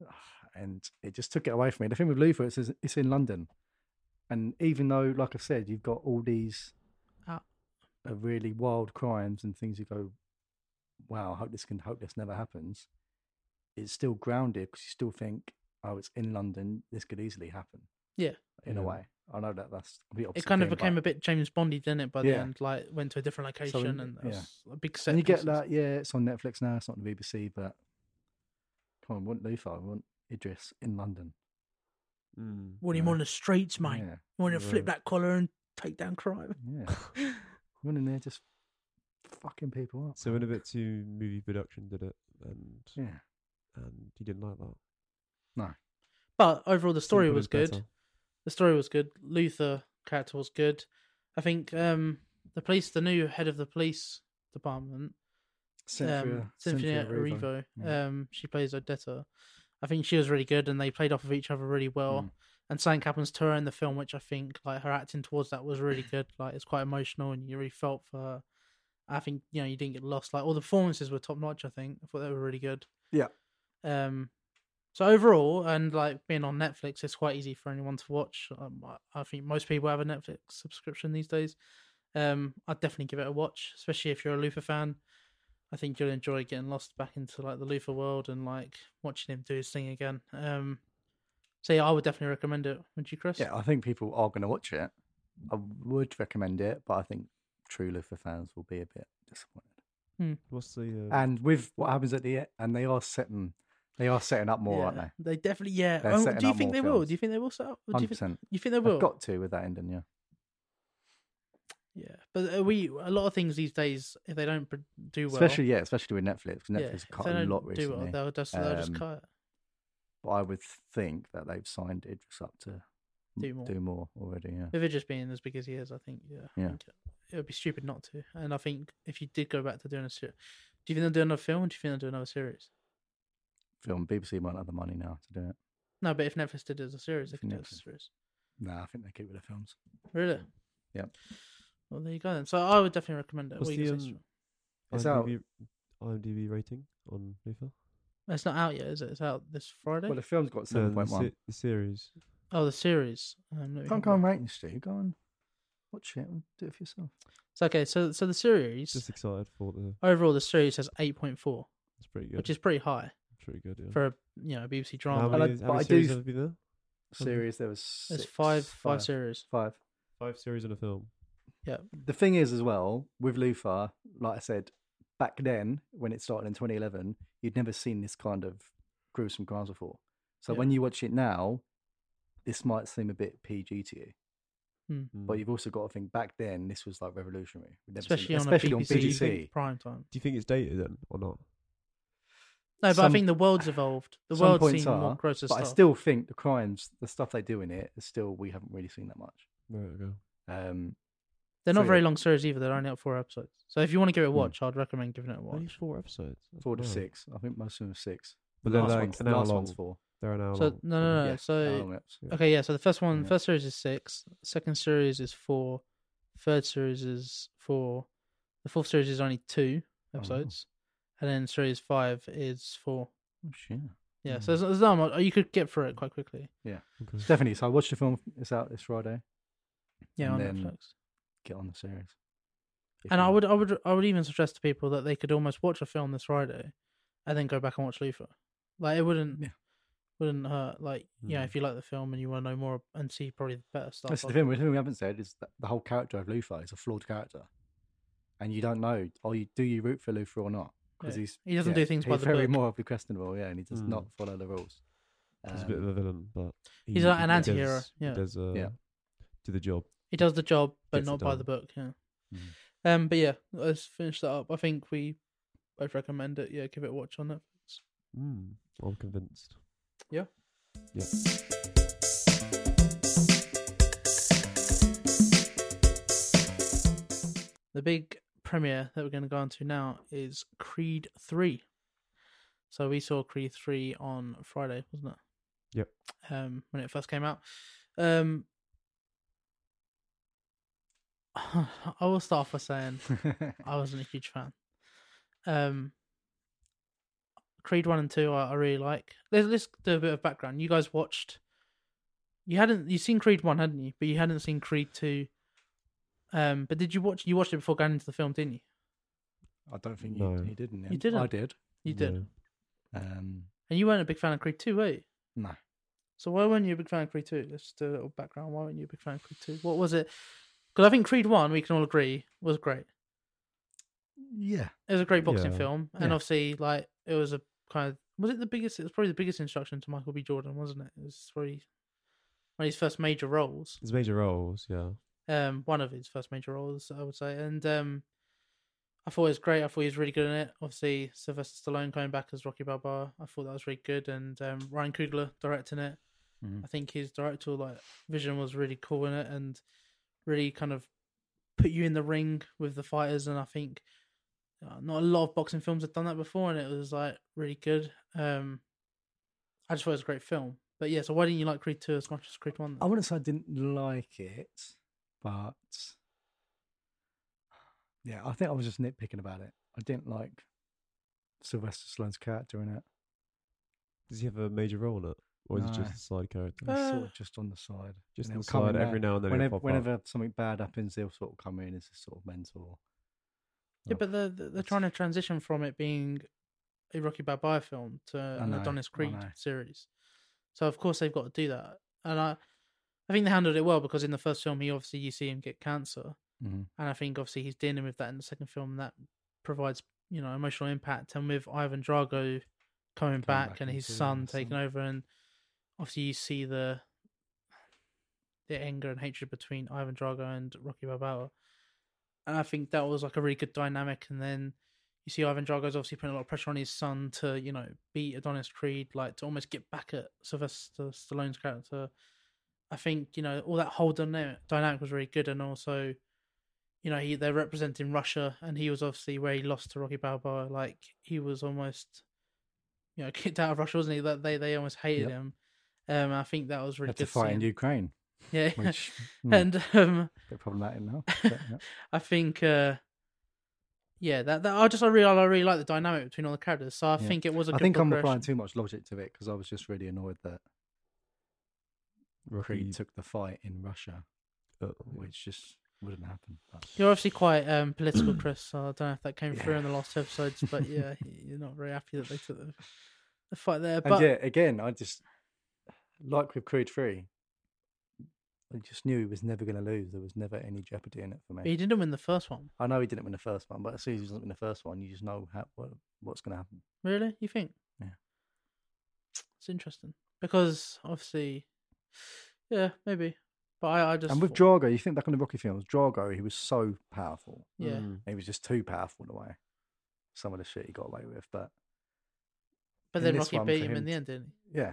and it just took it away from me. The thing with Luther, it's it's in London, and even though, like I said, you've got all these Ah. uh, really wild crimes and things, you go, wow, I hope this can hope this never happens. It's still grounded because you still think, oh, it's in London. This could easily happen. Yeah. in a way. I know that that's a complete it kind of thing, became but- a bit James Bondy, didn't it? By the Yeah. end, like went to a different location, in- and it yeah. was a big set. And you get that, yeah, it's on Netflix now. It's not on the BBC, but come on, I want Luther, I want Idris in London. Mm, Want him Yeah. on the streets, mate. Yeah, You want to flip that collar and take down crime. yeah. Run in there, just fucking people up. So went a bit to movie production, did it? And yeah, and you didn't like that. But overall, the story Simple was good. better. The story was good. Luther character was good. I think um, the police, the new head of the police department, Cynthia, um, Cynthia Erivo. Erivo, yeah. um, she plays Odetta. I think she was really good, and they played off of each other really well. Mm. And something happens to her in the film, which I think like her acting towards that was really good. Like it's quite emotional, and you really felt for her. I think you know you didn't get lost. Like all the performances were top notch. I think I thought they were really good. Yeah. Um. So overall, and like being on Netflix, it's quite easy for anyone to watch. Um, I- I think most people have a Netflix subscription these days. Um, I'd definitely give it a watch, especially if you're a Luther fan. I think you'll enjoy getting lost back into like the Luther world and like watching him do his thing again. Um, so yeah, I would definitely recommend it. Would you, Chris? Yeah, I think people are going to watch it. I would recommend it, but I think true Luther fans will be a bit disappointed. Hmm. What's the uh, And with what happens at the end, and they are setting, they are setting up more, aren't they? they? definitely, yeah. They're Oh, setting do you up think more they will? films. Do you think they will set up? Do you think, percent. you think they will? I've got to with that ending, yeah. Yeah, but uh, we a lot of things these days, if they don't do well, Especially yeah, especially with Netflix. 'cause yeah, Netflix if cut they a don't lot do recently. well, they'll just they'll just Um, cut it. But I would think that they've signed Idris up to Do more. do more already. Yeah. If it just being as big as he is, I think yeah, I Yeah. think it would be stupid not to. And I think if you did go back to doing a series, do you think they'll do another film? Or do you think they'll do another series? Film BBC won't have the money now to do it. No, but if Netflix did it as a series, they If could do it as a Netflix- series. Nah, I think they keep with the films. Really? Yeah. Well, there you go then. So I would definitely recommend it. What's What you the, gonna say, um, It's out. IMDb, IMDb rating on Luther? It's not out yet, is it? It's out this Friday. Well, the film's got No, seven the, point one. se- the series. oh, the series. Um, let me Can't have go on look. rating, Stu. Go on, watch it. and Do it for yourself. So okay, so so the series Just excited for the. overall the series has eight point four, It's pretty good. which is pretty high pretty good. Yeah. for a you know a BBC how drama. many, And I- how but many I do series have been there? Series there was There's six, five five series. Five. Five series in a film. Yeah. The thing is, as well, with Luther, like I said, back then when it started in 2011, you'd never seen this kind of gruesome crimes before. So Yeah. when you watch it now, this might seem a bit PG to you, Mm. but you've also got to think back then this was like revolutionary, We'd never seen especially it- on especially a on BBC, BBC. prime time. Do you think it's dated then or not? No, but I think the world's evolved. The some world's points seen more are, grosser But stuff. I still think the crimes, the stuff they do in it, is still we haven't really seen that much. Right. Okay. Um, They're so not very yeah. long series either. They're only up four episodes. So if you want to give it a Hmm. watch, I'd recommend giving it a Only watch. four episodes. That's four to mad. six. I think most of them are six. But The they're last like one's, an the last one's four. They're an hour So long. no, no, no. Yeah, so hour long eps. Yeah. okay, yeah. So the first one, Yeah. first series is six. Second series is four. Third series is four. The fourth series is only two wow. episodes, and then series five is four. Oh shit. Yeah, Mm. so there's, there's not much. You could get through it quite quickly. Okay. Definitely. So I watched the film. It's out this Friday. Yeah, And on then- Netflix. Get on the series. If And you I want. would, I would, I would even suggest to people that they could almost watch a film this Friday, and then go back and watch Luther. Like it wouldn't, Yeah. wouldn't hurt. Like yeah, Mm. if you like the film and you want to know more and see probably the better stuff. That's the of thing. The thing we haven't said is that the whole character of Luther is a flawed character, and you don't know. Or you do you root for Luther or not? Because Yeah. he's He doesn't do things by he's the very book. morally questionable. Yeah, and he does Mm. not follow the rules. He's a bit of Um, a villain, but he, He's like an he anti-hero, does- he yeah. does uh, Yeah. do the job. He does the job, but Gets not by the book. Yeah. Mhm. Um. But yeah, let's finish that up. I think we both recommend it. Yeah, give it a watch on Netflix. Mm, I'm convinced. Yeah. Yeah. The big premiere that we're going to go on to now is Creed Three. So we saw Creed Three on Friday, wasn't it? Yep. Um, when it first came out. Um, I will start off by saying I wasn't a huge fan. Um, Creed one and two, I, I really like. Let's, let's do a bit of background. You guys watched. You hadn't you seen Creed one, hadn't you? But you hadn't seen Creed two. Um, but did you watch? You watched it before going into the film, didn't you? I don't think No. you, you didn't. the You didn't? I did. You did, No. Um, and you weren't a big fan of Creed two, were you? no. So why weren't you a big fan of Creed two? Let's do a little background. Why weren't you a big fan of Creed two? What was it? Because I think Creed one, we can all agree, was great. Yeah. It was a great boxing Yeah. film, and Yeah. obviously, like it was a kind of was it the biggest? It was probably the biggest introduction to Michael B. Jordan, wasn't it? It was probably one of his first major roles. His major roles, yeah. Um, one of his first major roles, I would say, and um, I thought it was great. I thought he was really good in it. Obviously, Sylvester Stallone coming back as Rocky Balboa, I thought that was really good, and um, Ryan Coogler directing it. Mhm. I think his directorial like vision was really cool in it, and really kind of put you in the ring with the fighters. And I think uh, not a lot of boxing films have done that before, and it was like really good. Um, I just thought it was a great film. But yeah, so why didn't you like Creed two as much as Creed one? I wouldn't say I didn't like it, but yeah, I think I was just nitpicking about it. I didn't like Sylvester Stallone's character in it. Does he have a major role in it? Or is No. it just a side character? He's sort Uh, of just on the side. just and on the he'll side, there. every now and then he'll Whenever, up. whenever something bad happens, he'll sort of come in as a sort of mentor. Yeah, but they're they're they're trying to transition from it being a Rocky Balboa film to an Adonis Creed series. So of course they've got to do that, and I, I think they handled it well because in the first film he obviously you see him get cancer, Mhm. and I think obviously he's dealing with that in the second film, and that provides you know emotional impact. And with Ivan Drago coming, back, back and his son taking son. over, and obviously you see the the anger and hatred between Ivan Drago and Rocky Balboa. And I think that was like a really good dynamic. And then you see Ivan Drago's obviously putting a lot of pressure on his son to, you know, beat Adonis Creed, like to almost get back at Sylvester Stallone's character. I think, you know, all that whole dynamic, dynamic was really good. And also, you know, he they're representing Russia and he was obviously where he lost to Rocky Balboa. Like he was almost, you know, kicked out of Russia, wasn't he? That they, they almost hated Yep. him. Um, I think that was really Had to good. fight in. Ukraine, Yeah. which hmm, and um, a bit problematic now. but, yeah. I think, uh, yeah, that, that I just I really I really like the dynamic between all the characters. So I Yeah. think it was a I think I'm applying too much logic to it because I was just really annoyed that Rocky, Creed took the fight in Russia, uh, which just wouldn't happen. But You're obviously quite um, political, Chris. So I don't know if that came through in the last episodes, but yeah, you're not very happy that they took the, the fight there. and But yeah, again, I just like with Creed Three. I just knew he was never going to lose. There was never any jeopardy in it for me. he didn't win the first one. I know he didn't win the first one, but as soon as he doesn't win the first one, you just know how, what, what's going to happen. Really? You think? Yeah. It's interesting because obviously, yeah, maybe. But I, I just and with thought- Drago, you think back on the Rocky films, Drago, he was so powerful. yeah, mm, He was just too powerful in a way. Some of the shit he got away with, but but then Rocky one, beat for him in the end, didn't he? yeah,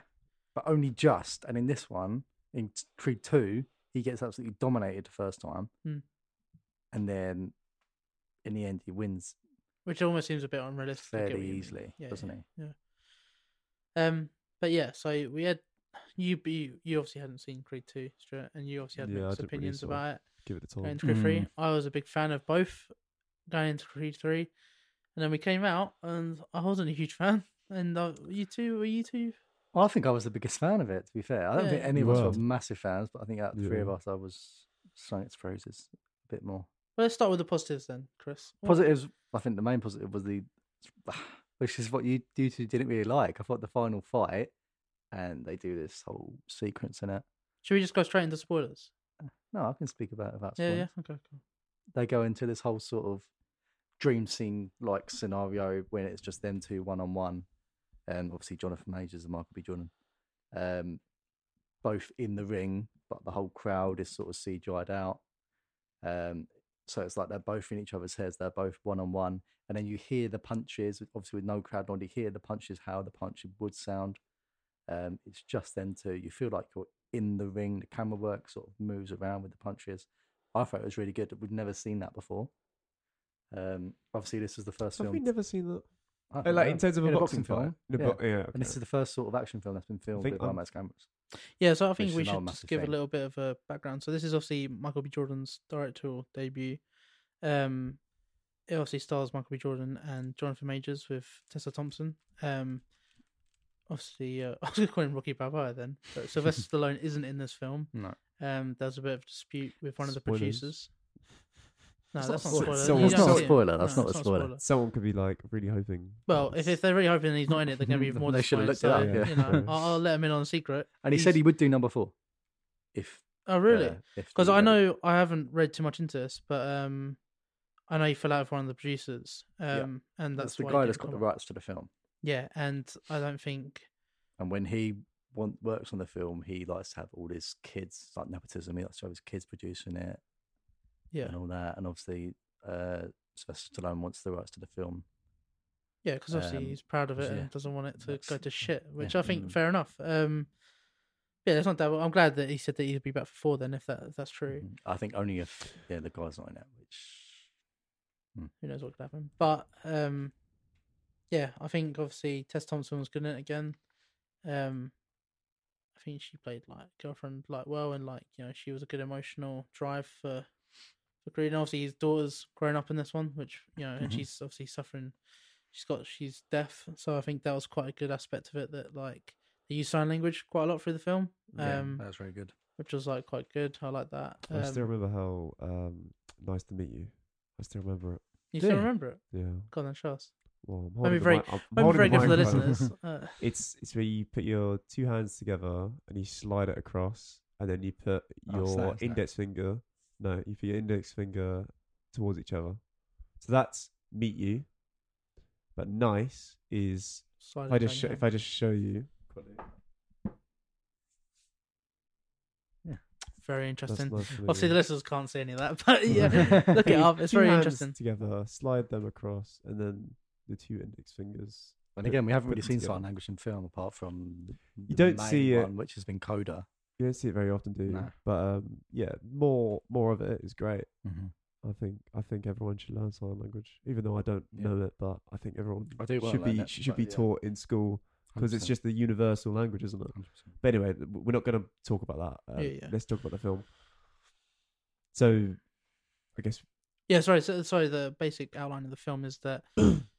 but only just. And in this one, in t- Creed Two, he gets absolutely dominated the first time, Hmm. and then in the end, he wins? Which almost seems a bit unrealistic. I fairly easily, Yeah, doesn't yeah. he? Yeah. Um, but yeah, so we had you. You, you obviously hadn't seen Creed two, Stuart, and you obviously had Yeah, mixed didn't really opinions about it. give it the Going time. into Creed three, Mm. I was a big fan of both. Going into Creed three, and then we came out, and I wasn't a huge fan. And uh, you two, were you two? Well, I think I was the biggest fan of it. To be fair, I don't think Yeah. any of us were were. massive fans, but I think out of the three of us, I was sung its praises a bit more. Well, let's start with the positives then, Chris. What- Positives, I think the main positive was the, which is what you you two didn't really like. I thought the final fight, and they do this whole sequence in it. Should we just go straight into spoilers? No, I can speak about it without Yeah, yeah. Okay, cool. They go into this whole sort of dream scene like scenario when it's just them two one on one, and obviously Jonathan Majors and Michael B. Jordan, um, both in the ring, but the whole crowd is sort of CGI'd out. Um, so it's like they're both in each other's heads. They're both one on one, and then you hear the punches. Obviously, with no crowd on, you hear the punches how the punch would sound. Um, it's just then two. You feel like you're in the ring. The camera work sort of moves around with the punches. I thought it was really good. We'd never seen that before. Um, obviously, this is the first Have film. we never seen that? Uh, like know, in terms of a in boxing, fight. film. A yeah. bo- yeah, And this is the first sort of action film that's been filmed think with I'm- IMAX cameras. Yeah, so I think we is another should just massive give a thing. little bit of a background. So this is obviously Michael B. Jordan's directorial debut. Um, it obviously stars Michael B. Jordan and Jonathan Majors with Tessa Thompson. Um, obviously, uh, I was going to call him Rocky Balboa then, but Sylvester Stallone isn't in this film. No. Um, there's a bit of dispute with one of the Spoilers. producers. No, that's not not a spoiler. spoiler. You It's don't not a see it. spoiler, that's No, not a it's spoiler. Someone could be like really hoping. Well, if, if they're really hoping he's not in it, they're going to be more They should have disappointed. looked it So, up, yeah. You know, I'll, I'll let him in on a secret. And he said he would do number four. If Oh, really? uh, Because the, I uh, know I haven't read too much into this, but um, I know he fell out with one of the producers, um, Yeah. and that's that's the why he guy didn't that's got the come up. rights to the film. Yeah, and I don't think. And when he want, works on the film, he likes to have all his kids, like nepotism. He likes to have his kids producing it Yeah, and all that. And obviously, uh, Sylvester Stallone wants the rights to the film. yeah, because obviously um, he's proud of it yeah, and doesn't want it to that's- go to shit, which yeah, I think mm. fair enough. Um, yeah, that's not that. I'm glad that he said that he'd be back for four. Then, if that if that's true, Mhm. I think only if yeah the guy's not in it, which who knows what could happen. But um, yeah, I think obviously Tess Thompson was good in it again. Um, I think she played like girlfriend like well, and like you know she was a good emotional drive for for Creed. And obviously his daughter's grown up in this one, which you know, and Mhm. she's obviously suffering. She's got she's deaf, so I think that was quite a good aspect of it. That like they use sign language quite a lot through the film, yeah, um, that's very good. which was like quite good. I like that. I still Um, remember how um, nice to meet you. I still remember it. you still remember it? Yeah. God, then show us. Well, I'm Maybe holding the very- mic- I'm Maybe holding very good for the listeners. Uh, It's it's where you put your two hands together and you slide it across, and then you put Oh, your snaps, index finger. No, you put your index finger towards each other. So that's meet you. But nice is slide if I just sh- if I just show you. Yeah, very interesting. nice Obviously, the listeners can't see any of that, but yeah, look it up. It's very interesting. Together, slide them across, and then the two index fingers. And again, we haven't really seen together. sign language in film apart from the, You don't see it- one, which has been Coda. You don't see it very often, do you? No. But um, yeah, more more of it is great. Mm-hmm. I think I think everyone should learn sign language, even though I don't Yeah. know it. But I think everyone I should be it, should but be yeah. taught in school because it's just the universal language, isn't it? 100%. But anyway, we're not going to talk about that. Um, Yeah, yeah. Let's talk about the film. So, I guess Yeah, sorry. So, sorry. The basic outline of the film is that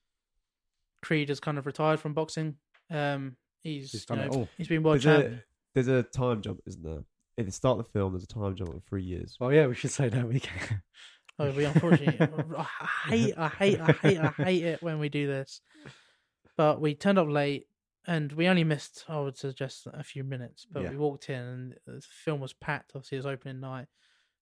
Creed has kind of retired from boxing. Um, he's He's you done it all. he's been world There's champ. a, there's a time jump, isn't there? At the start of the film, there's a time jump of three years. Well, yeah, we should say that we can. Oh, we unfortunately, I hate, I hate, I hate, I hate it when we do this. But we turned up late, and we only missed, I would suggest, a few minutes. But Yeah. we walked in, and the film was packed. Obviously, it was opening night.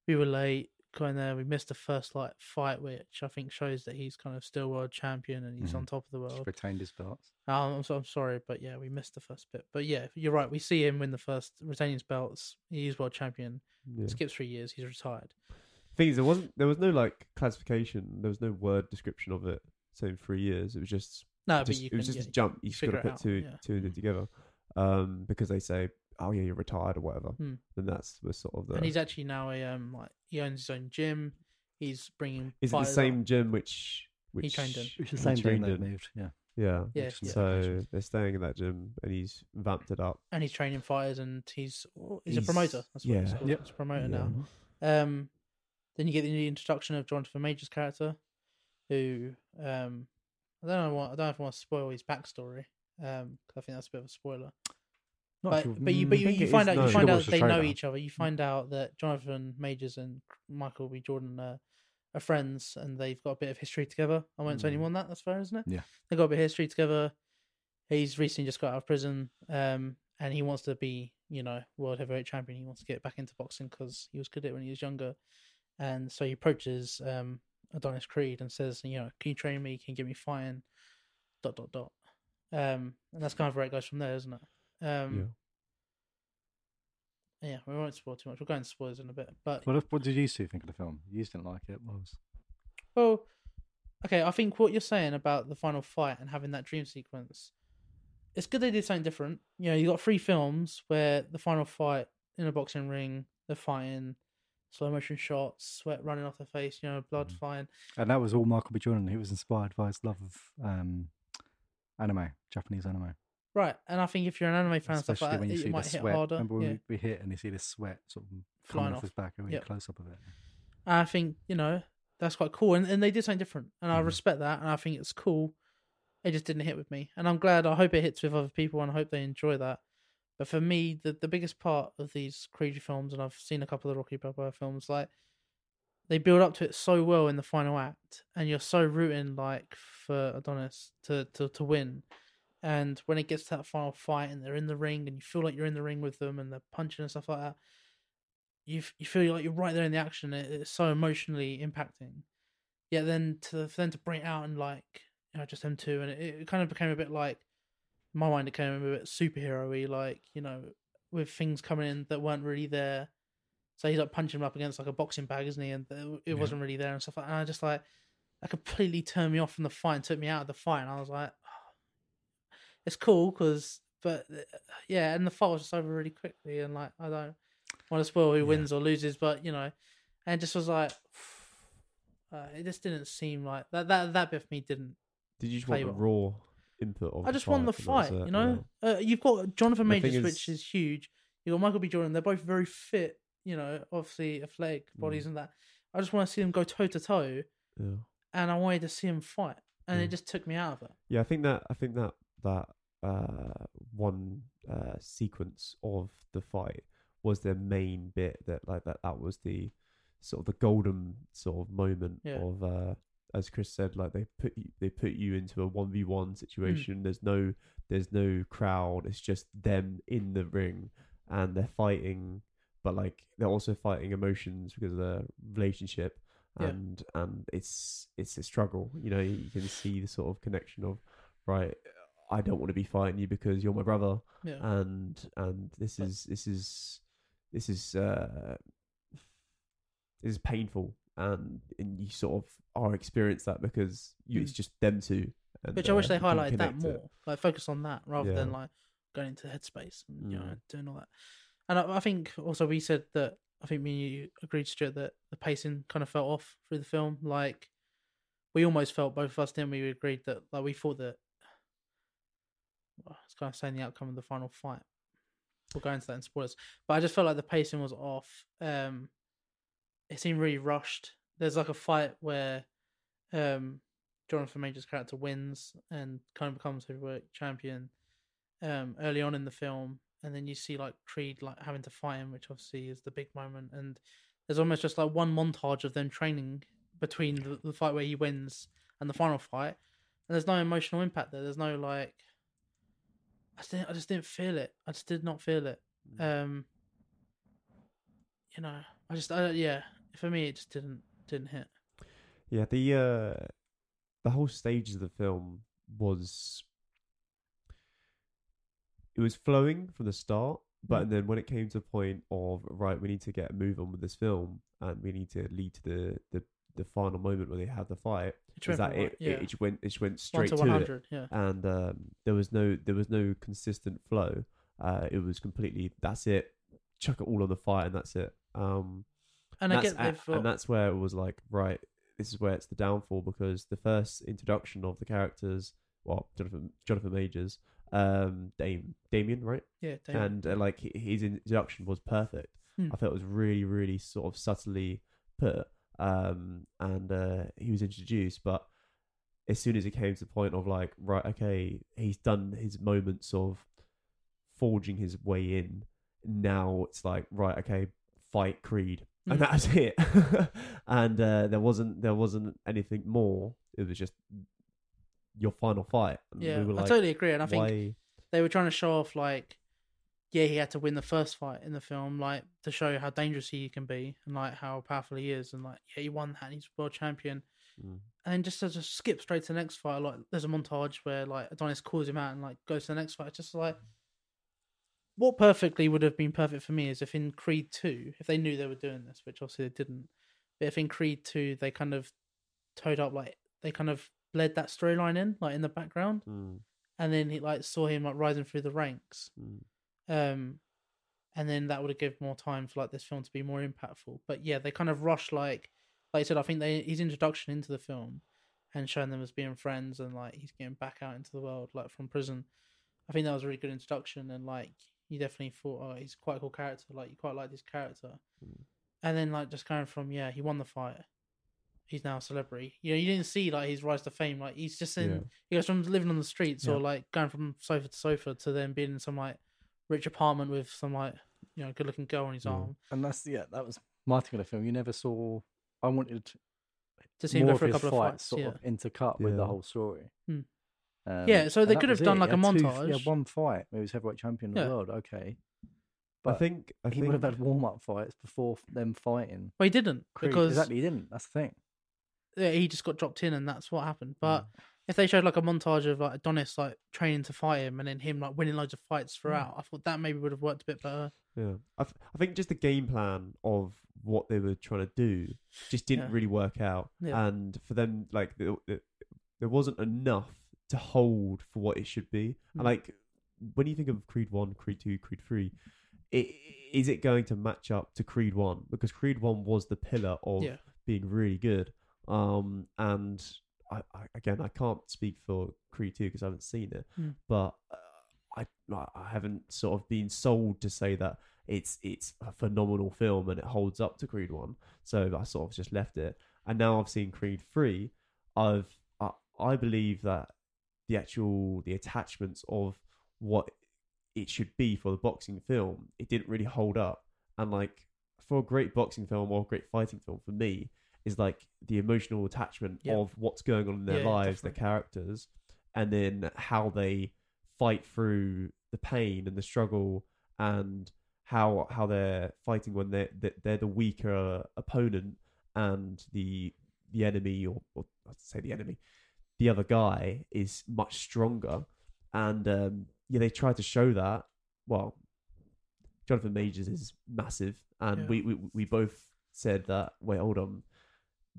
We were late going there. We missed the first like fight, which I think shows that he's kind of still world champion and he's Mhm. on top of the world. retained his belts. Um, I'm, so, I'm sorry, but yeah, we missed the first bit. But yeah, you're right. We see him win the first, retaining his belts. He's world champion. Yeah. Skips three years. He's retired. Thing is, there wasn't there was no like classification. There was no word description of it saying three years. It was just, No, just but you it can. was just yeah, a jump. You just got to put two yeah. two and two together. Um, because they say, oh yeah, you're retired or whatever. Hmm. Then that's the sort of the. and he's actually now a um like he owns his own gym. He's bringing. is it the fighters same up. gym which which trained in. Which the same thing they moved. Yeah. Yeah. Yeah, Just yeah. So they're staying in that gym, and he's vamped it up. and he's training fighters, and he's he's, a promoter. That's what he's yeah. called. Yep. He's a promoter Yeah. now. Um, then you get the introduction of Jonathan Major's character, who um, I don't know what I don't know if I want to spoil his backstory. Um, 'cause I think that's a bit of a spoiler. Not but if you- but you but Mm, you, you find is out you find out watched the they know each other. You find out that Jonathan Majors and Michael B. Jordan are, are friends, and they've got a bit of history together. I won't say any Mm. more than that. That's fair, isn't it? Yeah. they got a bit of history together. He's recently just got out of prison, um, and he wants to be, you know, world heavyweight champion. He wants to get back into boxing because he was good at it when he was younger, and so he approaches um, Adonis Creed and says, you know, can you train me? Can you get me fighting? Dot dot dot. Um, and that's kind of where it goes from there, isn't it? Um, yeah. we won't spoil too much. We'll go into spoilers in a bit, but What, if- what did you two think of the film? You didn't like it. What was Well, okay, I think what you're saying about the final fight and having that dream sequence, it's good they did something different. You know, you got three films where the final fight in a boxing ring, they're fighting, slow motion shots, sweat running off their face, you know, blood Mhm. flying. and that was all Michael B. Jordan. He was inspired by his love of um, anime, Japanese anime. Right, and I think if you're an anime fan and stuff Especially like when that, you it see the might hit sweat. harder. Remember when yeah. we, we hit and you see the sweat sort of Flying off his back, and Yep. close up of it. I think you know that's quite cool, and, and they did something different, and I Mhm. respect that, and I think it's cool. It just didn't hit with me, and I'm glad. I hope it hits with other people, and I hope they enjoy that. But for me, the the biggest part of these Creed films, and I've seen a couple of Rocky Balboa films, like they build up to it so well in the final act, and you're so rooting like for Adonis to to to win. And when it gets to that final fight, and they're in the ring, and you feel like you're in the ring with them, and they're punching and stuff like that, you f- you feel like you're right there in the action. It, it's so emotionally impacting. Yeah, then to for them to bring it out and like you know just them two, and it, it kind of became a bit like my mind it became a bit superhero-y, like you know with things coming in that weren't really there. So he's like punching him up against like a boxing bag, isn't he? And it Yeah. wasn't really there and stuff like. that. And I just like that completely turned me off from the fight and took me out of the fight. And I was like, it's cool because, but uh, yeah, and the fight was just over really quickly. And like I don't want to spoil who Yeah. wins or loses, but you know, and it just was like. Uh, it just didn't seem like that. That that bit for me didn't Did you just want the well. raw input of I just want the fight, and that was fight, it, you know. Uh, you've got Jonathan Majors, is- which is huge. You have got Michael B. Jordan. They're both very fit, you know, obviously athletic bodies Mm. and that. I just want to see them go toe to toe, Yeah. and I wanted to see them fight, and it Mm. just took me out of it. Yeah, I think that I think that that uh, one uh, sequence of the fight was the main bit that like that that was the sort of the golden sort of moment Yeah. of uh, as Chris said, like they put you, they put you into a one v one situation. There's no there's no crowd. It's just them in the ring and they're fighting, but like they're also fighting emotions because of their relationship. Yeah. And and it's it's a struggle, you know. You can see the sort of connection of, right, I don't want to be fighting you because you're my brother, Yeah, and and this But- is this is this is uh this is painful and and you sort of are experience that because you, it's Mm. just them two and, which I wish uh, they highlighted that connect it. more. Like focus on that rather than like going into headspace and you know Mm. doing all that. And I, I think also we said that I think me and you agreed, Stuart, that the pacing kind of fell off through the film. Like we almost felt both of us didn't we? Agreed that like we thought that it's kind of saying the outcome of the final fight. We'll go into that in spoilers, but I just felt like the pacing was off. Um, it seemed really rushed, there's like a fight where um Jonathan Major's character wins and kind of becomes heavyweight champion um early on in the film. And then you see like Creed like having to fight him which obviously is the big moment. And there's almost just like one montage of them training between the, the fight where he wins and the final fight. And there's no emotional impact there. There's no like I just didn't, I just didn't feel it. I just did not feel it. Um you know I just I, yeah for me it just didn't didn't hit. Yeah, the uh the whole stage of the film was it was flowing from the start, but then when it came to the point of right, we need to get a move on with this film and we need to lead to the the, the final moment where they had the fight. It Is that it, yeah. it? It just went it just went one straight to to, one it, hundred yeah and um, there was no there was no consistent flow. Uh, it was completely that's it. Chuck it all on the fight and that's it. Um, and I that's, get they've a- got, and that's where it was like right this is where it's the downfall because the first introduction of the characters well jonathan jonathan majors um Dame, damien right yeah Damon. and uh, like his introduction was perfect Hmm. i felt it was really really sort of subtly put um and uh he was introduced but as soon as it came to the point of like right okay he's done his moments of forging his way in. Now it's like right okay fight creed. And Mm. that was it. And uh there wasn't there wasn't anything more. It was just your final fight. And yeah we were I totally agree and I think they were trying to show off like yeah he had to win the first fight in the film like to show how dangerous he can be and like how powerful he is and like yeah he won that and he's world champion. Mm. and then just to just skip straight to the next fight like there's a montage where like Adonis calls him out and like goes to the next fight. It's just like what perfectly would have been perfect for me is if in Creed 2 if they knew they were doing this which obviously they didn't but if in Creed 2 they kind of towed up like they kind of bled that storyline in like in the background. Mm, and then he like saw him like rising through the ranks. Mm. Um and then that would have given more time for like this film to be more impactful but yeah they kind of rush like like I said I think they his introduction into the film and showing them as being friends and like he's getting back out into the world like from prison I think that was a really good introduction and like you definitely thought oh he's quite a cool character like you quite like this character Mm. and then like just going from yeah he won the fight he's now a celebrity you know you didn't see like his rise to fame like he's just in Yeah. he goes from living on the streets or like going from sofa to sofa to then being in some like rich apartment with some like you know good looking girl on his Yeah. arm And that's yeah, that was my thing of the film. You never saw. I wanted to see him more go of for a his couple of fights fights. sort yeah. of intercut with the Yeah. whole story. Hmm. Um, Yeah, so and they that could have was done it. like a had two- montage. yeah, one fight. He was heavyweight champion of Yeah. the world. Okay, But i but think i he think would have had warm up fights before them fighting. Well, he didn't Creed. because exactly, he didn't. That's the thing. yeah, he just got dropped in, and that's what happened. But Mm. If they showed like a montage of like Adonis like training to fight him, and then him like winning loads of fights throughout, I thought that maybe would have worked a bit better. Yeah, I, th- I think just the game plan of what they were trying to do just didn't Yeah. really work out, Yeah. and for them, like the, the, there wasn't enough to hold for what it should be. Mm. And like when you think of Creed One, Creed Two, Creed Three, i is it going to match up to Creed One? Because Creed One was the pillar of Yeah. being really good. Um, and I, I again, I can't speak for Creed Two because I haven't seen it, Mm. but uh, I I haven't sort of been sold to say that it's it's a phenomenal film and it holds up to Creed One. So I sort of just left it. And now I've seen Creed Three. I've I, I believe that the actual the attachments of what it should be for the boxing film, it didn't really hold up. And like for a great boxing film or a great fighting film, for me, is like the emotional attachment Yeah. of what's going on in their Yeah, yeah, lives, their characters, and then how they fight through the pain and the struggle and how how they're fighting when they're they're- they're the weaker opponent and the the enemy or, or I'd say the enemy the other guy is much stronger and um yeah they tried to show that well jonathan majors is massive and Yeah. we, we we both said that wait hold on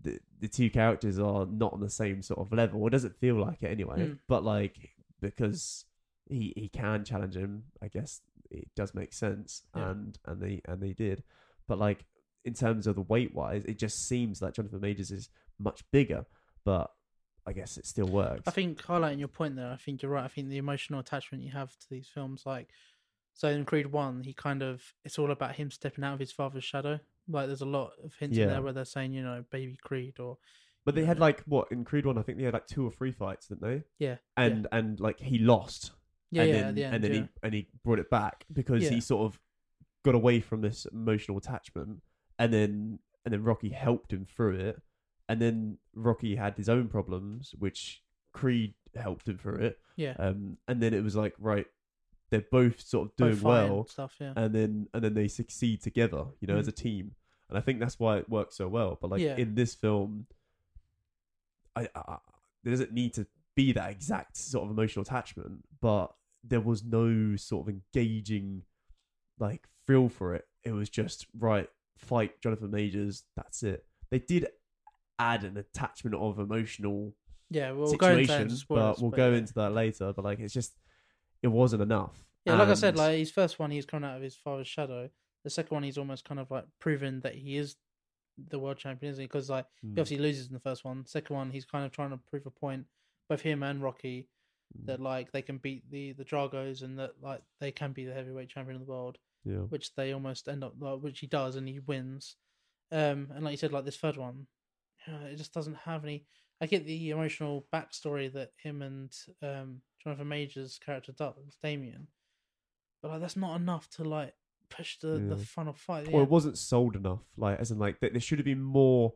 the the two characters are not on the same sort of level. It doesn't feel like it anyway. Mm. but like because he he can challenge him i guess it does make sense. Yeah. and and they and they did. But like in terms of the weight wise it just seems like jonathan majors is much bigger. But i guess it still works. I think highlighting your point there, I think you're right. I think the emotional attachment you have to these films, like so in Creed One, he kind of it's all about him stepping out of his father's shadow Like there's a lot of hints Yeah. in there where they're saying, you know, baby Creed or But they had Yeah. like what in Creed One? I think they had like two or three fights, didn't they? yeah, And and like he lost, yeah, and yeah, then at the end, and then yeah. he and he brought it back because Yeah. he sort of got away from this emotional attachment, and then and then Rocky helped him through it, and then Rocky had his own problems, which Creed helped him through it, yeah. um, and then it was like right, they're both sort of doing well, and stuff, yeah. and then and then they succeed together, you know, Mm. as a team. And I think that's why it works so well. But like Yeah. in this film, I, I there doesn't need to be that exact sort of emotional attachment, but there was no sort of engaging like thrill for it. It was just right, fight Jonathan Majors. That's it. They did add an attachment of emotional yeah, we'll go into spoilers, but we'll go yeah. into that later. But like, it's just it wasn't enough. Yeah, like I said, like his first one, he's coming out of his father's shadow. The second one, he's almost kind of like proven that he is the world champion, isn't he? Because like Mm, he obviously loses in the first one. Second one, he's kind of trying to prove a point, both him and Rocky, mm, that like they can beat the the Dragos and that like they can be the heavyweight champion of the world, yeah. which they almost end up like, which he does and he wins. Um, and like you said, like this third one, it just doesn't have any. I get the emotional backstory that him and um Jonathan Majors character Damien, but like that's not enough to like push the the Yeah. final fight. or Yeah. it wasn't sold enough. Like, as in, like, th- there should have been more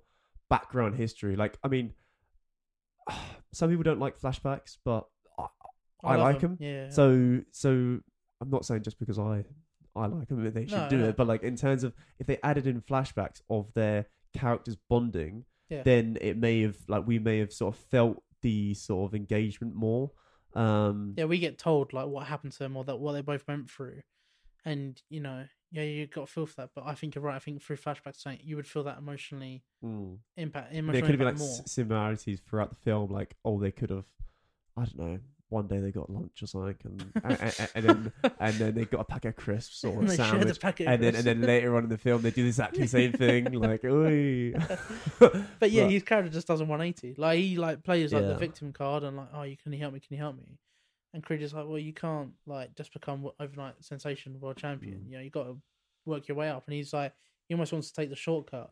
background history. Like, I mean, some people don't like flashbacks, but I, I, love like them. Yeah. So, so I'm not saying just because I I like them that they should No, do no. it, but like in terms of if they added in flashbacks of their characters bonding, Yeah. then it may have like we may have sort of felt the sort of engagement more. Um, yeah, we get told like what happened to them or that what they both went through, and you know, yeah, you got to feel for that. But I think you're right. I think through flashbacks, you would feel that emotionally mm. impact. there could have been like more. similarities throughout the film. Like, oh, they could have, I don't know. One day they got lunch or something, and and, and, then and then they got a packet of crisps or a they sandwich, of and then and then later on in the film they do exactly the same thing. Like, oi. But yeah, his character just does a 180. Like he like plays like the victim card and like, oh, you can you help me? Can you help me? And Creed is like, well, you can't like just become overnight sensation world champion. Mm. You know, you got to work your way up. And he's like, he almost wants to take the shortcut.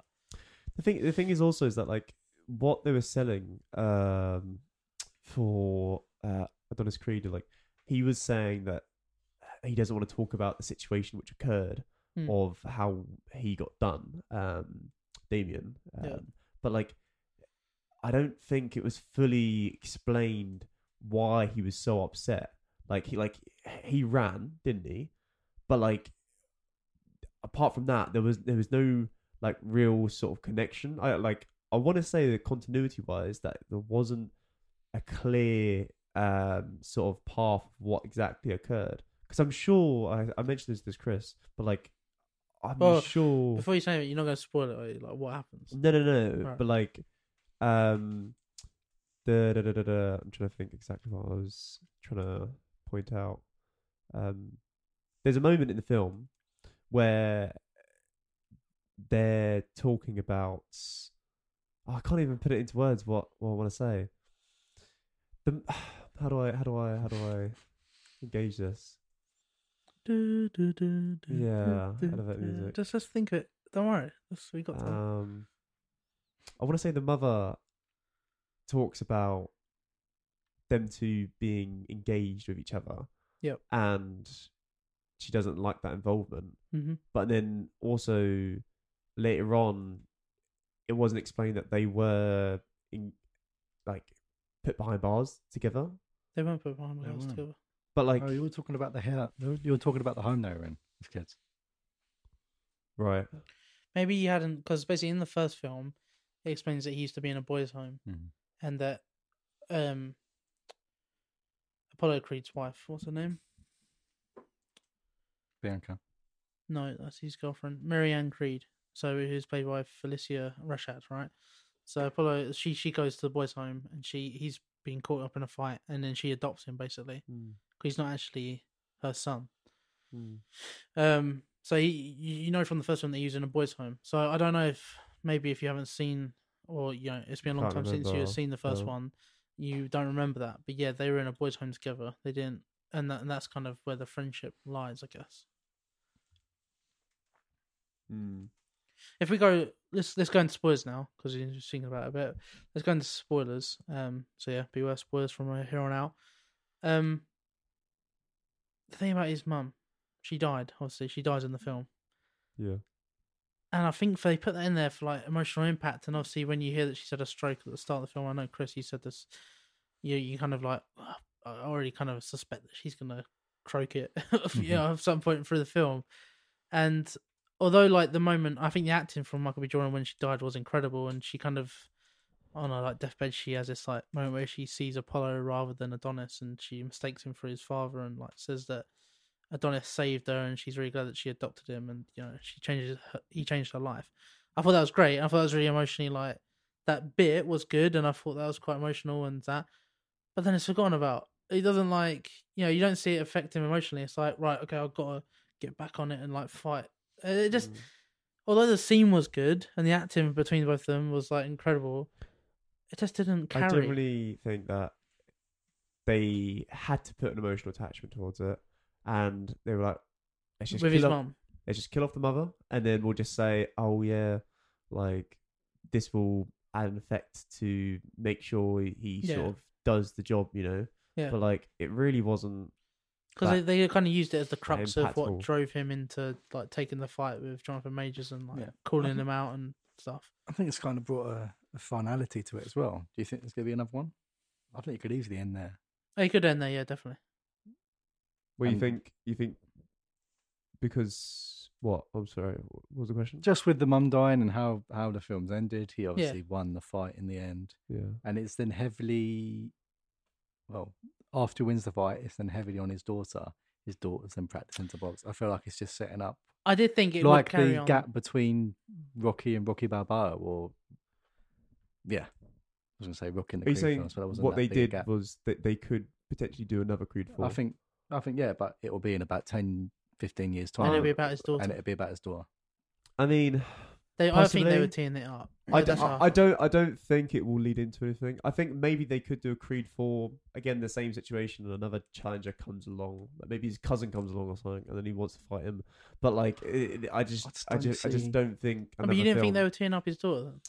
the thing the thing is also is that like what they were selling um for uh Adonis Creed like he was saying that he doesn't want to talk about the situation which occurred Hmm. of how he got done um Damien um, Yeah. but like I don't think it was fully explained why he was so upset like he like he ran didn't he but like apart from that there was there was no like real sort of connection. I like I want to say that continuity wise that there wasn't a clear um sort of path of what exactly occurred because I'm sure I, I mentioned this to Chris, but like I'm Well, sure Before you say it, you're not going to spoil it. are you? Like what happens? no no no Right. but like um the da, da, da, da, I'm trying to think exactly what I was trying to point out. Um, there's a moment in the film where they're talking about. oh, I can't even put it into words. What what I want to say. The how do I how do I how do I engage this? Yeah, elevator music. Just just think of it. Don't worry. Just, we got time. Um, I want to say the mother talks about them two being engaged with each other. Yep. And she doesn't like that involvement. hmm But then also later on, it wasn't explained that they were in, like put behind bars together. They won't put behind They house won't. together. But like, oh, you were talking about the hair. You were talking about the home they were in as kids. right? Maybe he hadn't, because basically in the first film, it explains that he used to be in a boys' home Mhm. and that um Apollo Creed's wife, what's her name? Bianca. No, that's his girlfriend, Marianne Creed. So who's played by Phylicia Rashad, right? So Apollo, she she goes to the boys' home and she he's being caught up in a fight, and then she adopts him basically Mm, because he's not actually her son. mm. Um, so he, you know from the first one that he was in a boys' home. So I don't know if maybe if you haven't seen or you know it's been a long time since you've seen the first no. one, you don't remember that. But yeah, they were in a boys' home together. They didn't, and that and that's kind of where the friendship lies, I guess. Mm. if we go, let's let's go into spoilers now because you're thinking about it a bit. Let's go into spoilers. Um, so yeah, beware spoilers from here on out. Um, the thing about his mum, she died. Obviously, she dies in the film, Yeah. and I think they put that in there for like emotional impact. And obviously, when you hear that she's had a stroke at the start of the film, I know Chris, you said this. You you kind of like, "Oh, I already kind of suspect that she's gonna croak it, you know, at some point through the film. And although like the moment, I think the acting from Michael B. Jordan when she died was incredible, and she kind of on her like deathbed, she has this like moment where she sees Apollo rather than Adonis, and she mistakes him for his father, and like says that Adonis saved her, and she's really glad that she adopted him, and you know she changes her, he changed her life. I thought that was great. I thought that was really emotionally like that bit was good, and I thought that was quite emotional and that. But then it's forgotten about. It doesn't like you know you don't see it affect him emotionally. It's like right, okay, I've got to get back on it and like fight. Uh, It just Mm. although the scene was good and the acting between both of them was like incredible, it just didn't carry. I carry. generally think that they had to put an emotional attachment towards it, and they were like, "Let's just with kill his off, mum. let's just kill off the mother, and then we'll just say, oh yeah, like this will add an effect to make sure he, he Yeah. sort of does the job, you know." Yeah. But like, it really wasn't. Because they, they kind of used it as the crux of what impactful. drove him into like taking the fight with Jonathan Majors and like Yeah. calling him out and stuff. I think it's kind of brought a, a finality to it as well. Do you think there's going to be another one? I think it could easily end there. Oh, he could end there, yeah, definitely. Well, you And- think you think because what? I'm sorry. What was the question? Just with the mum dying and how, how the film's ended, he obviously won the fight in the end. Yeah. And it's then heavily, well, after he wins the fight, it's then heavily on his daughter. His daughter's then practicing to box. I feel like it's just setting up I did think it would like carry the on. gap between Rocky and Rocky Balboa, or yeah, I was going to say Rocky and the Are Creed saying films, but that wasn't what that they big did gap. was that they could potentially do another Creed four? I think, I think, yeah, but it will be in about 10, 15 years and time, it'll be about his daughter. and it'll be about his daughter. I mean, They, I think they possibly. were teeing it up. I, Yeah, d- that's I, how I felt. don't I don't think it will lead into anything. I think maybe they could do a Creed four again, the same situation, and another challenger comes along. Like maybe his cousin comes along or something, and then he wants to fight him. But like, it, it- I just just I don't just I just don't think. Oh, but you didn't think they film- were teeing up his daughter? Then?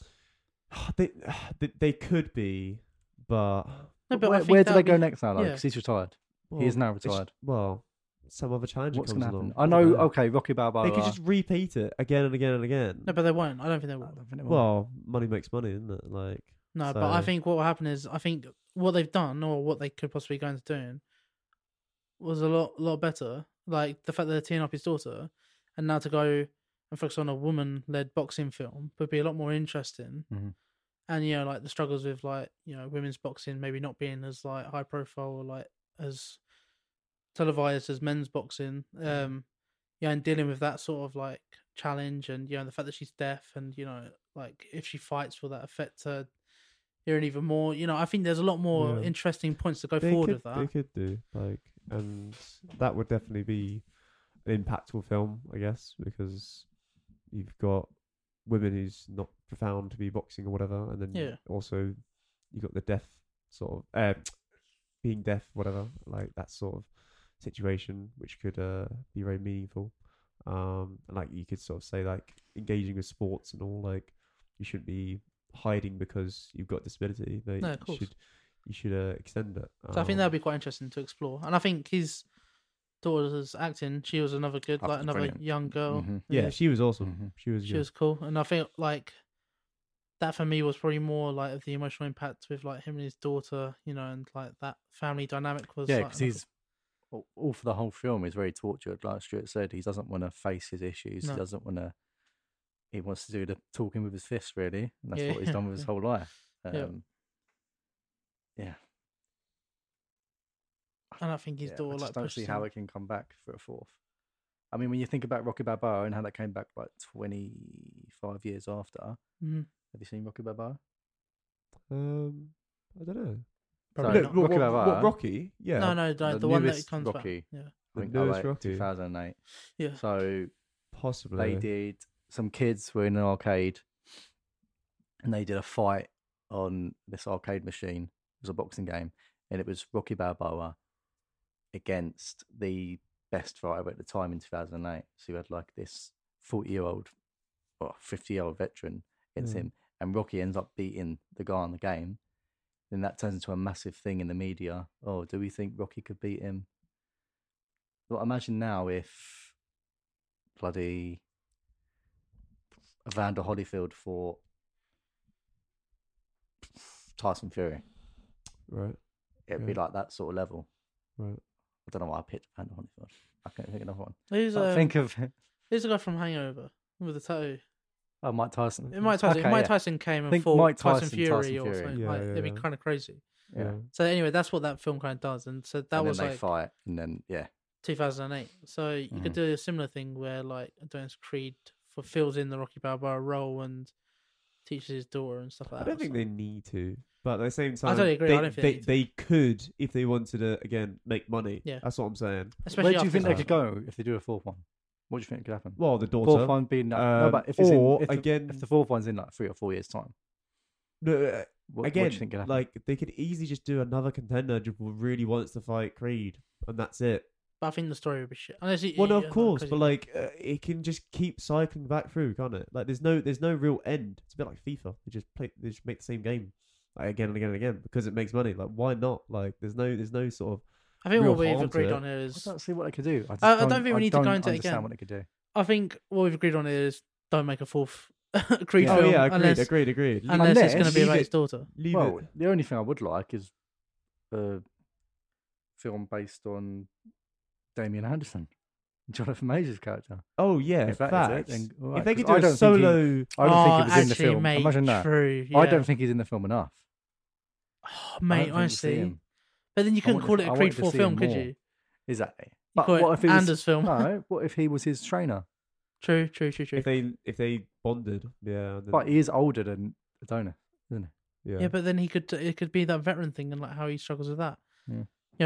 they, they they could be, but No, but where where do they would go next now? Though, yeah. because he's retired. well, he is now retired. Well, some other challenger What's comes going to happen? along. I know. don't Okay, Rocky Balboa. They could just repeat it again and again and again. No, but they won't. I don't think they I will. don't think it will. well, money makes money, isn't it? Like, No, but I think what will happen is I think what they've done or what they could possibly go into doing was a lot lot better. Like the fact that they're teeing up his daughter, and now to go and focus on a woman led boxing film would be a lot more interesting. Mhm. And you know, like the struggles with like you know women's boxing maybe not being as like high profile or like as televised as men's boxing. Um, yeah, and dealing with that sort of like challenge, and you know the fact that she's deaf, and you know like if she fights, will that affect her hearing even more? You know, I think there's a lot more Yeah. interesting points to go they forward could, with that. They could do like, and that would definitely be an impactful film, I guess, because you've got women who's not profound to be boxing or whatever, and then Yeah. also you got the deaf sort of uh, being deaf, whatever, like that sort of situation, which could uh, be very meaningful. Um, and like you could sort of say like engaging with sports and all, like you shouldn't be hiding because you've got disability. Like, No, of you course. should you should uh, extend it. So I think Um, that'd be quite interesting to explore. And I think his daughter's acting, she was another good, like another brilliant. young girl. Mhm. Yeah, she was awesome. Mhm. She was. she good. was cool, and I think like that for me was probably more like of the emotional impact with like him and his daughter, you know, and like that family dynamic was Yeah, because another- he's all- all for the whole film. He's very tortured. Like Stuart said, he doesn't want to face his issues. No. He doesn't want to. He wants to do the talking with his fists, really, and that's Yeah, what he's done with his whole life. Yeah. Um, yeah. and I think his yeah, I daughter just like don't pushed see how it can come back for a fourth. I mean, when you think about Rocky Balboa and how that came back like twenty five years after, Mhm. have you seen Rocky Balboa? Um, I don't know. Probably No, not. what, Rocky what, what, Balboa. Rocky? Yeah. No, no, no, the the, one that comes Rocky. back. Yeah, I The think newest 08, Rocky. 2008. yeah. So Possibly. they did some kids were in an arcade and they did a fight on this arcade machine it was a boxing game and it was rocky balboa against the best fighter at the time in 2008 so you had like this 40 year old or fifty year old veteran against Yeah. him, and Rocky ends up beating the guy on the game, then that turns into a massive thing in the media. Oh, do we think Rocky could beat him? Well, imagine now if bloody Evander Holyfield fought Tyson Fury. Right. It'd be like that sort of level. Right. I don't know why I picked Evander Holyfield. I can't think of another one. Who's um, think of who's the guy from Hangover with the tattoo? Oh Mike Tyson. Mike Tyson. Okay, Mike yeah. Tyson came and fought Mike Tyson, Tyson, Fury Tyson or something. Yeah, like, it'd be kind of crazy. Yeah. So anyway, that's what that film kind of does, and so that and was then they like fight, and then yeah, 2008. So you could Mhm. do a similar thing where like Adonis Creed fulfills in the Rocky Balboa role and teaches his daughter and stuff like that. I don't think they need to, but at the same time, I totally agree, I They, don't think they they, need they could if they wanted to again make money. Yeah. that's what I'm saying. Especially where do you think they could go if they do a fourth one? What do you think could happen? Well, the daughter. Fourth one being that, no, Um, but if it's or, in, if the, again- if the fourth one's in like three or four years time, No, uh, what, what again, do you think could happen? like they could easily just do another contender who really wants to fight Creed, and that's it. But I think the story would be shit. Unless it, Well, no, of course, but like uh, it can just keep cycling back through, can't it? Like there's no there's no real end. It's a bit like FIFA. They just play, they just make the same game like again and again and again because it makes money. Like why not? Like there's no there's no sort of I think what we've agreed on here I don't see what they could do. I, just I- I don't think we need to go don't into it understand again. what they could do. I think what we've agreed on here is don't make a fourth Creed Yeah. oh film yeah, agreed, unless, agreed, agreed. Leave, unless it's going to be leave about it- his daughter. leave well, it. the only thing I would like is a film based on Damien Anderson, Jonathan Major's character. Oh yeah, If that is it, then all if they could do a don't he- solo, I don't oh, think he oh, was in the film. Mate, Imagine that. True. I don't think he's in the film enough. Oh, I don't mate, think we see honestly. Him. But then you couldn't call to- it I a wanted Creed to 4 film, could you? Exactly. You call it what if he was, Anders film. No, what if he was his trainer? True, true, true, true. if they if they bonded, yeah, then, But he is older than Adonis, isn't he? yeah. Yeah, but then he could it could be that veteran thing and like how he struggles with that. Yeah. You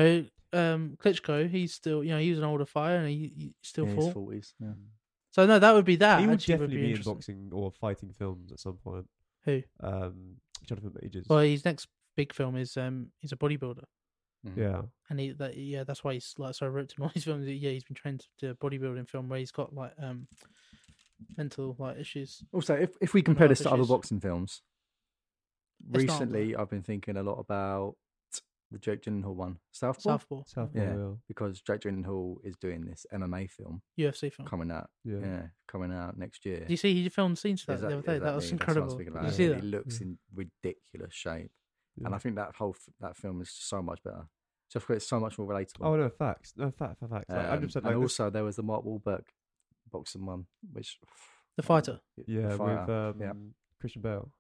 know, um, Klitschko, he's still you know he was an older fighter and he, he still in his fought. forties. Yeah. So no, that would be that. he would actually definitely would be, in boxing or fighting films at some point. Who? Um, Jonathan Majors. Well, his next big film is um he's a bodybuilder Mhm. yeah, and he that yeah that's why he's like so ripped in all his films. Yeah, he's been trained to do a bodybuilding film where he's got like um mental like issues. Also, if if we compare this to other boxing films, It's not, recently I've been thinking a lot about the Jake Gyllenhaal one, Southpaw, Southpaw Southpaw. Yeah. Yeah, because Jake Gyllenhaal is doing this MMA film UFC film. coming out, yeah. yeah, coming out next year. Do you see he filmed scenes for that the other day? That was exactly, that's what I incredible. speaking Did you see It that? looks in ridiculous shape, and I think that whole f- that film is so much better. Just because it's so much more relatable. Oh no, facts. No fact, fact, facts. Like, Um, 100% and like this- also there was the Mark Wahlberg boxing one, which The fighter. yeah, with fighter, um, yeah. Christian Bale.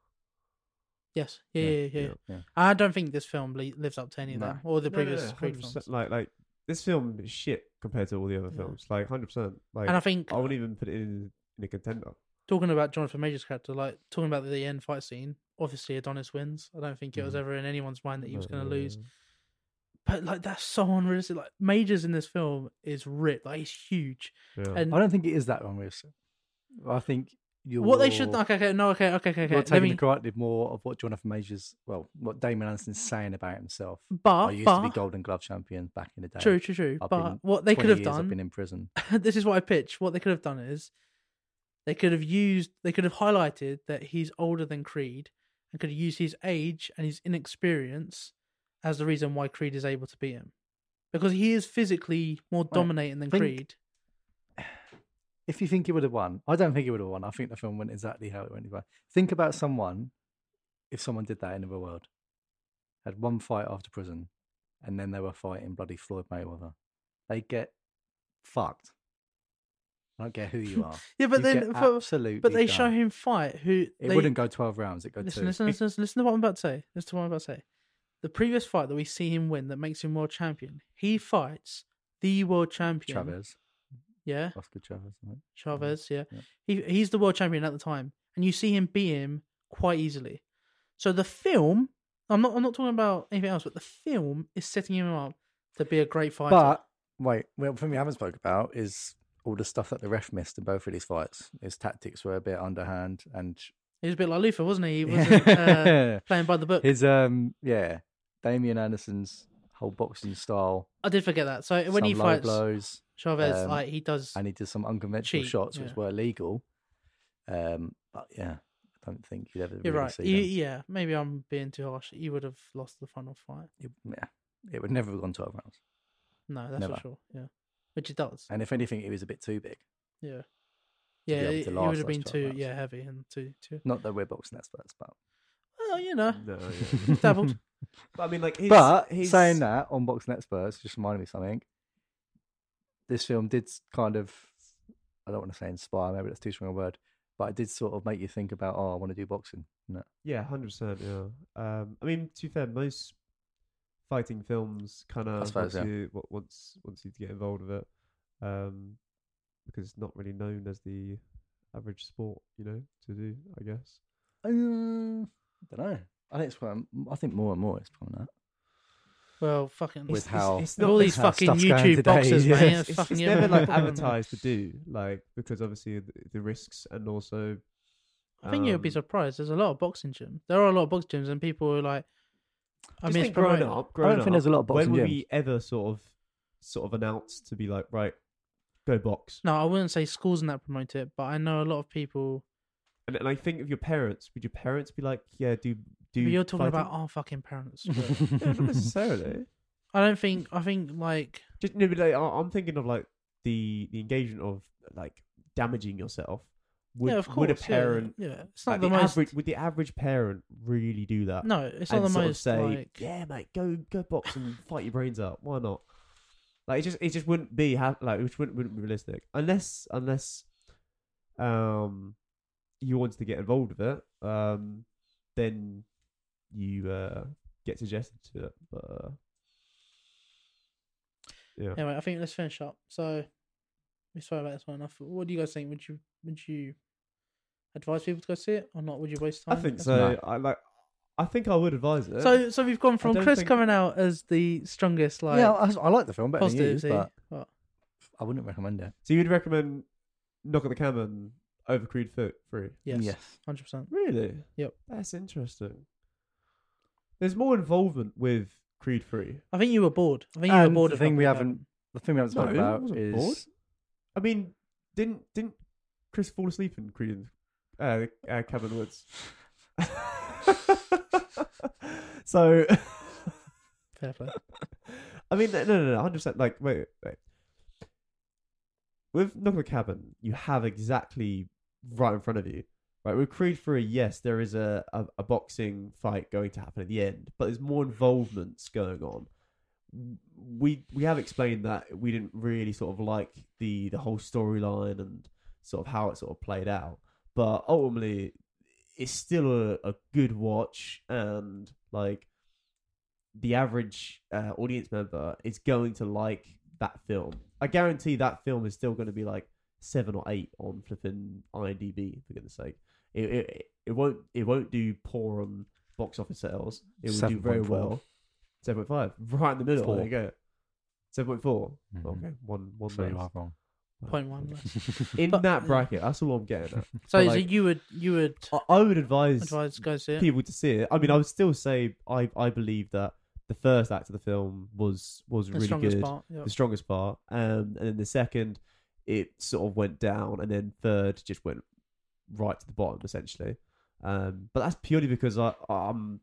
Yes. Yeah, Yeah, yeah, yeah. yeah. yeah. I don't think this film li- lives up to any of No. them or the No, no, previous no, Creed 100%, films. Like, like this film is shit compared to all the other Yeah. films. Like, hundred percent. Like, And I think I wouldn't even put it in in a contender. talking about Jonathan Major's character, like talking about the end fight scene, obviously Adonis wins. I don't think it was Mhm. ever in anyone's mind that he was No, going to no, lose. No. But like that's so unrealistic. Like Majors in this film is ripped. Like he's huge. Yeah. And I don't think it is that unrealistic. I think you're what they should okay, okay, no, okay, okay, okay, okay. You're taking me, the granted more of what Jonathan Majors, well, what Damon Anderson's saying about himself. but I used but to be Golden Glove champion back in the day. true, true, true. I've but been what they could have years I've been in prison. this is what I pitch. What they could have done is they could have used, they could have highlighted that he's older than Creed and could have used his age and his inexperience as the reason why Creed is able to beat him. Because he is physically more dominating than think- Creed. If you think he would have won, I don't think he would have won. I think the film went exactly how it went. Think about someone, if someone did that in the real world, had one fight after prison, and then they were fighting bloody Floyd Mayweather. They get fucked. I don't care who you are. Yeah, but You then, absolutely but they show him fight. Who It they, wouldn't go twelve rounds. It go listen, two. listen, listen, listen, listen to what I'm about to say. Listen to what I'm about to say. The previous fight that we see him win that makes him world champion, he fights the world champion. Chavez, Yeah, Oscar Chavez. Right? Chavez. Yeah, Yeah. he he's the world champion at the time, and you see him beat him quite easily. So the film, I'm not I'm not talking about anything else, but the film is setting him up to be a great fighter. But wait, well, thing we haven't spoke about is all the stuff that the ref missed in both of these fights. His tactics were a bit underhand, and he was a bit like Luther, wasn't he? He wasn't uh, playing by the book. his um yeah, Damian Anderson's whole boxing style. I did forget that. So when he fights blows, Chavez, um, like he does. and he did some unconventional cheat, shots yeah. which were illegal. Um, but yeah, I don't think you'd ever You're really right. see You, yeah, maybe I'm being too harsh. He would have lost the final fight. It- yeah, it would never have gone twelve rounds. No, that's Never. for sure. Yeah, which it does. And if anything, it was a bit too big. Yeah, yeah. It, it would have been too rounds. yeah heavy and too too. Not that we're boxing experts, but Well, you know, No, yeah. dabbled. But I mean, like, his, but his, saying that on boxing experts just reminded me of something. This film did kind of, I don't want to say inspire, maybe that's too strong a word, but it did sort of make you think about, oh, I want to do boxing. No. Yeah, hundred percent. Yeah. Um, I mean, to be fair, most fighting films kind of suppose, once yeah. you wa- once once you get involved with it, um, because it's not really known as the average sport, you know, to do. I guess. Uh, I don't know. I think it's quite, I think more and more it's probably that. Well, fucking With It's- how- it's, with all these how fucking stuff's going YouTube today, boxers, yeah. man. it's, It's, it's, fucking it's never like advertised to do, like because obviously the, the risks and also. I think you'd be um, surprised. There's a lot of boxing gyms. There are a lot of boxing gyms, and people are like, I just mean, think it's growing promoted- up, growing think there's a lot of up, when boxing were gyms. we ever sort of, sort of announced to be like, right, go box? No, I wouldn't say schools and that promote it, but I know a lot of people. And, and I think of your parents, would your parents be like, yeah, do do? But you're talking about our fucking parents. yeah, not necessarily. I don't think. I think like Just no, but like, I'm thinking of like the the engagement of like damaging yourself. Would, yeah, of course. would a parent, Yeah, it's not like, the, the most. average, would the average parent really do that? No, it's not the most. say, like, yeah, mate, go go box and fight your brains out. Why not? Like it just it just wouldn't be ha- like which wouldn't wouldn't be realistic unless unless um you wanted to get involved with it um then you uh get suggested to it but uh, yeah Anyway, I think let's finish up. So we spoke about this one enough. What do you guys think? Would you would you advise people to go see it or not? Would you waste time? I think so No. I like I think I would advise it So so we've gone from Chris think- coming out as the strongest like yeah, I, I like the film better than you, positive. but What? I wouldn't recommend it. so you'd recommend Knock at the Cabin over Creed Foot Free Yes, Yes. hundred percent. Really? Yep. That's interesting. There's more involvement with Creed 3. I think you were bored. I think you were And bored. the of thing we Knock haven't- The thing we haven't spoken No, I about wasn't is bored. I mean, didn't didn't Chris fall asleep in Creed in uh, uh, Cabin Woods? so, Fair play. I mean, no, no, no, hundred percent. Like, wait, wait. With Knock at the Cabin, you have exactly right in front of you. Right, with Creed 3, yes, there is a, a, a boxing fight going to happen at the end, but there's more involvements going on. We we have explained that we didn't really sort of like the the whole storyline and sort of how it sort of played out, but ultimately, it's still a, a good watch and like the average uh, audience member is going to like that film. I guarantee that film is still going to be like seven or eight on flipping IMDb for goodness sake. It, it it won't it won't do poor on box office sales. It will do very 7.4. well. Seven point five, right in the middle. Four. There you go. Seven point four. Mhm. Okay, one one. So you are wrong. Point one. less. In But- that bracket, that's all I'm getting at. So, But, so you would you would I, I would advise advise go see it? people to see it. I mean, I would still say I I believe that the first act of the film was was the really good, part. Yeah. the strongest part, um, and then the second it sort of went down, and then third just went right to the bottom essentially. Um, but that's purely because I I'm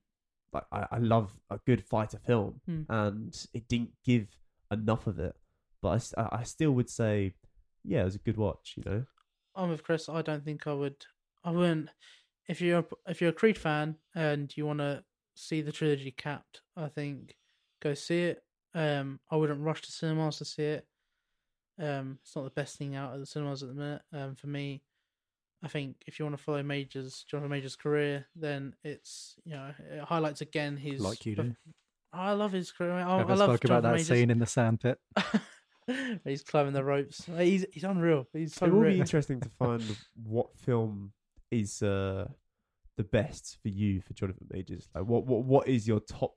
like I, I love a good fighter film, Hmm. and it didn't give enough of it. But I, I still would say, yeah, it was a good watch. You know, I'm with Chris. I don't think I would. I wouldn't. If you're if you're a Creed fan and you want to see the trilogy capped, I think go see it. Um, I wouldn't rush to cinemas to see it. Um, it's not the best thing out at the cinemas at the minute. Um, for me, I think if you want to follow Majors, Jonathan Majors' career, then it's you know it highlights again his Like you do. I love his career. I, Ever I love spoke about that Majors. scene in the sandpit? he's climbing the ropes. He's he's unreal. He's so it will be interesting to find what film is uh, the best for you for Jonathan Majors. Like, what what what is your top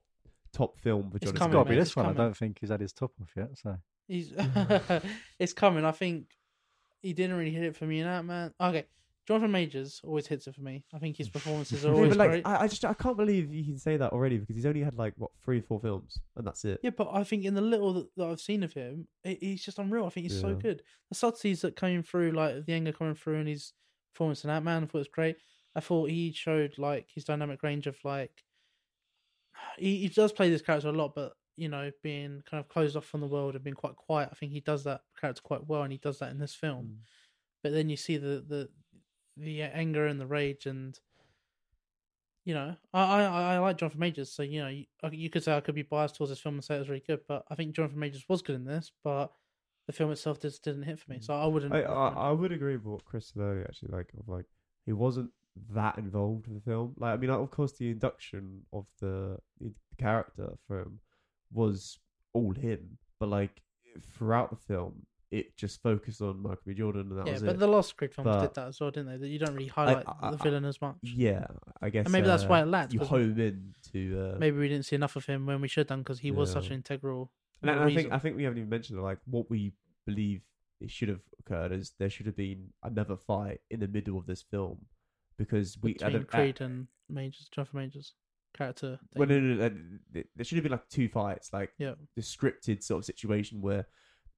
top film for Jonathan? It's coming, got to be this it's one. coming. I don't think he's had his top off yet. So He's it's coming. I think he didn't really hit it for me in that man. Okay, Jonathan Majors always hits it for me. I think his performances are always but like, great. I, I just I can't believe you can say that already because he's only had like what three or four films and that's it. yeah, but I think in the little that, that I've seen of him, he- he's just unreal. I think he's so Yeah. good. The subtleties that came through, like the anger coming through, and his performance in Ant Man. I thought it was great. I thought he showed like his dynamic range of like he, he does play this character a lot, but you know, being kind of closed off from the world and being quite quiet. I think he does that character quite well, and he does that in this film. Mm. But then you see the the the anger and the rage, and you know, I I, I like Jonathan Majors, so you know, you, uh, you could say I could be biased towards this film and say it was really good, but I think Jonathan Majors was good in this, but the film itself just didn't hit for me, so I wouldn't. I, I. I would agree with what Chris said earlier. Actually, like of like he wasn't that involved with the film. Like I mean, like, of course, the induction of the, the character for him was all him, but like throughout the film, it just focused on Michael B. Jordan, and that yeah, was but it. the Lost Creed films But- did that as well, didn't they? That you don't really highlight I- the I- villain as much. yeah, I guess. and maybe that's uh, why it lacked. you 'cause home in to. Uh, maybe we didn't see enough of him when we should have done because he was such Yeah. an integral. And I- I think reason. I think we haven't even mentioned like what we believe it should have occurred is there should have been another fight in the middle of this film because we at between the- at- Creed and Majors, Jonathan Majors character. well, thing. no, no, no, no, there should have been like two fights, like Yeah. the scripted sort of situation where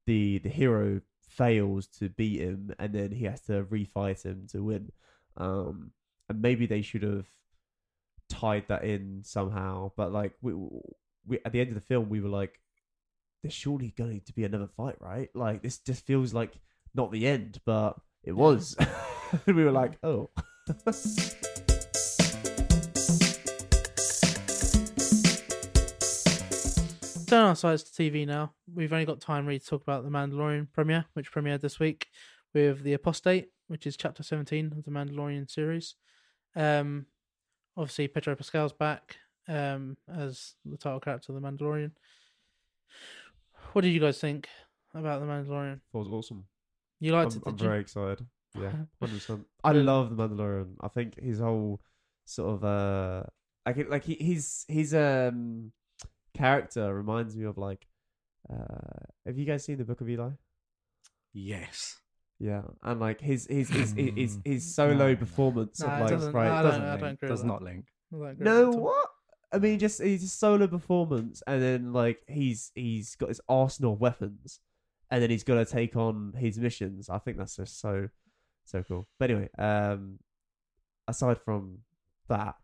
the the hero fails to beat him and then he has to refight him to win. Um, and maybe they should have tied that in somehow, but like we, we at the end of the film we were like, there's surely going to be another fight, right? Like this just feels like not the end, but it was. we were like, oh. Turn our sides to TV now. We've only got time really to talk about the Mandalorian premiere, which premiered this week with The Apostate, which is chapter 17 of the Mandalorian series. Um, obviously, Pedro Pascal's back um, as the title character of the Mandalorian. What did you guys think about the Mandalorian? It was awesome. You liked I'm, it, I'm you? very excited. Yeah, hundred percent. I love the Mandalorian. I think his whole sort of uh, like like he, his his um character reminds me of like uh, have you guys seen the Book of Eli? Yes. Yeah, and like his his his his, his, Mm. his solo No, no. performance Nah, it of like doesn't- right I doesn't don't- I link. don't agree Does with not link. I no with that at all. what I mean just he's a solo performance and then like he's he's got his arsenal of weapons and then he's got to take on his missions. I think that's just so so cool. But anyway, um, aside from that,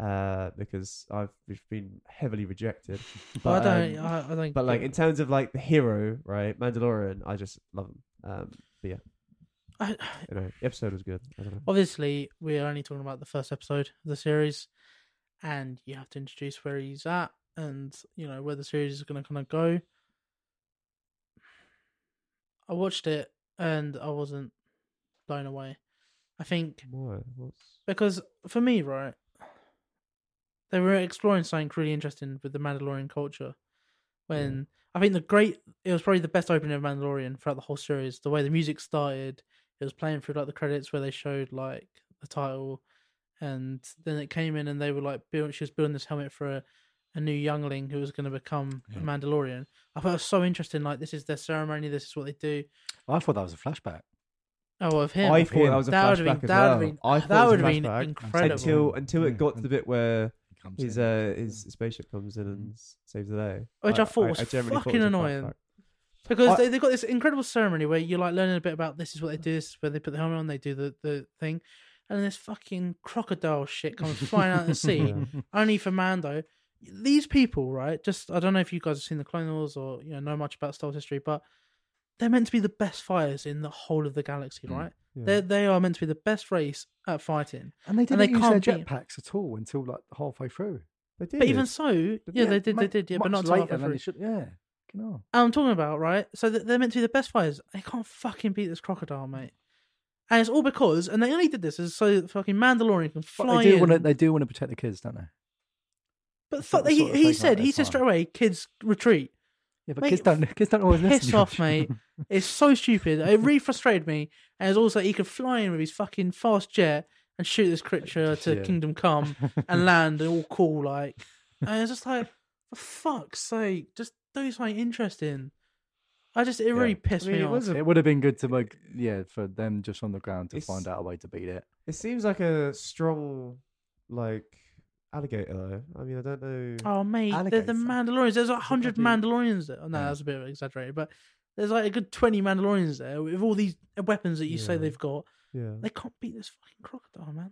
uh, because I've been heavily rejected, but I don't. um, I, I don't. but like in terms of like the hero, right, Mandalorian, I just love him. Um, but yeah, I, you know, the episode was good. I don't know. obviously we're only talking about the first episode of the series and you have to introduce where he's at and you know where the series is going to kind of go i watched it and i wasn't blown away i think Why? What's because for me right they were exploring something really interesting with the mandalorian culture when i think the great it was probably the best opening of mandalorian throughout the whole series the way the music started it was playing through like the credits where they showed like the title and then it came in and they were like building she was building this helmet for a, a new youngling who was going to become Yeah. a mandalorian i thought it was so interesting like this is their ceremony this is what they do I thought that was a flashback. oh of him I thought him. that was a That would've flashback been- as well. been- I thought that would a have been incredible until until it mm. got to the bit where He comes his in. uh his spaceship comes in and saves the day, Which I thought was generally fucking it was annoying. because I- they they got this incredible ceremony where you're like learning a bit about this is what they do, this is where they put the helmet on, they do the, the thing, and then this fucking crocodile shit comes flying out of the sea, Yeah. only for Mando. These people, right? Just I don't know if you guys have seen the Clone Wars or you know know much about Star Wars history, but they're meant to be the best fighters in the whole of the galaxy, Mm. right? Yeah. They they are meant to be the best race at fighting. and they didn't they use their jetpacks at all until like halfway through. They But did. even so, yeah, they did, they did, yeah, but not later halfway through. they should. Yeah, you know. I'm talking about, right? So they're meant to be the best fighters. They can't fucking beat this crocodile, mate. And it's all because, and they only did this is so that fucking Mandalorian can But fly they do in. want to. They do want to protect the kids, don't they? but fuck, what- he, he said, like he said straight away, kids retreat. Yeah, but Mate, kids don't. Kids don't always listen. piss George. off, mate. It's so stupid. It really frustrated me. And it's also he could fly in with his fucking fast jet and shoot this creature to Yeah. Kingdom Come and land and all cool like. And it's just like, for fuck's sake, just do something interesting. I just it really pissed I mean, me it off. was a- it would have been good to like, Yeah, for them just on the ground to It's- find out a way to beat it. It seems like a strong, like alligator. Though. I mean, I don't know. Oh mate, they're Alligator. the Mandalorians. There's a hundred bloody- Mandalorians there. Oh, no, Yeah. that's a bit exaggerated, but there's like a good twenty Mandalorians there with all these weapons that you say Yeah. they've got. Yeah. They can't beat this fucking crocodile, man.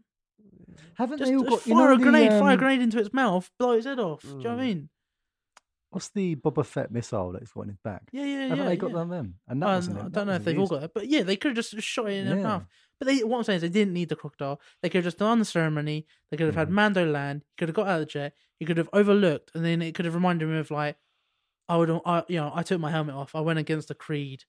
Haven't Just, they all just got you know a the, grenade, fire a um, grenade into its mouth, blow its head off. Do you know what I Mm. mean? What's the Boba Fett missile that he's got in his back? Yeah, yeah, yeah. Haven't they got yeah. them then? And that Um, wasn't I don't That know if wasn't they've all used. got it, but yeah, they could have just shot it in their Yeah. mouth. But they, what I'm saying is, they didn't need the crocodile. They could have just done the ceremony. They could have had Mhm. Mando land. He could have got out of the jet. He could have overlooked, and then it could have reminded him of like, I would, I, you know, I took my helmet off. I went against the creed,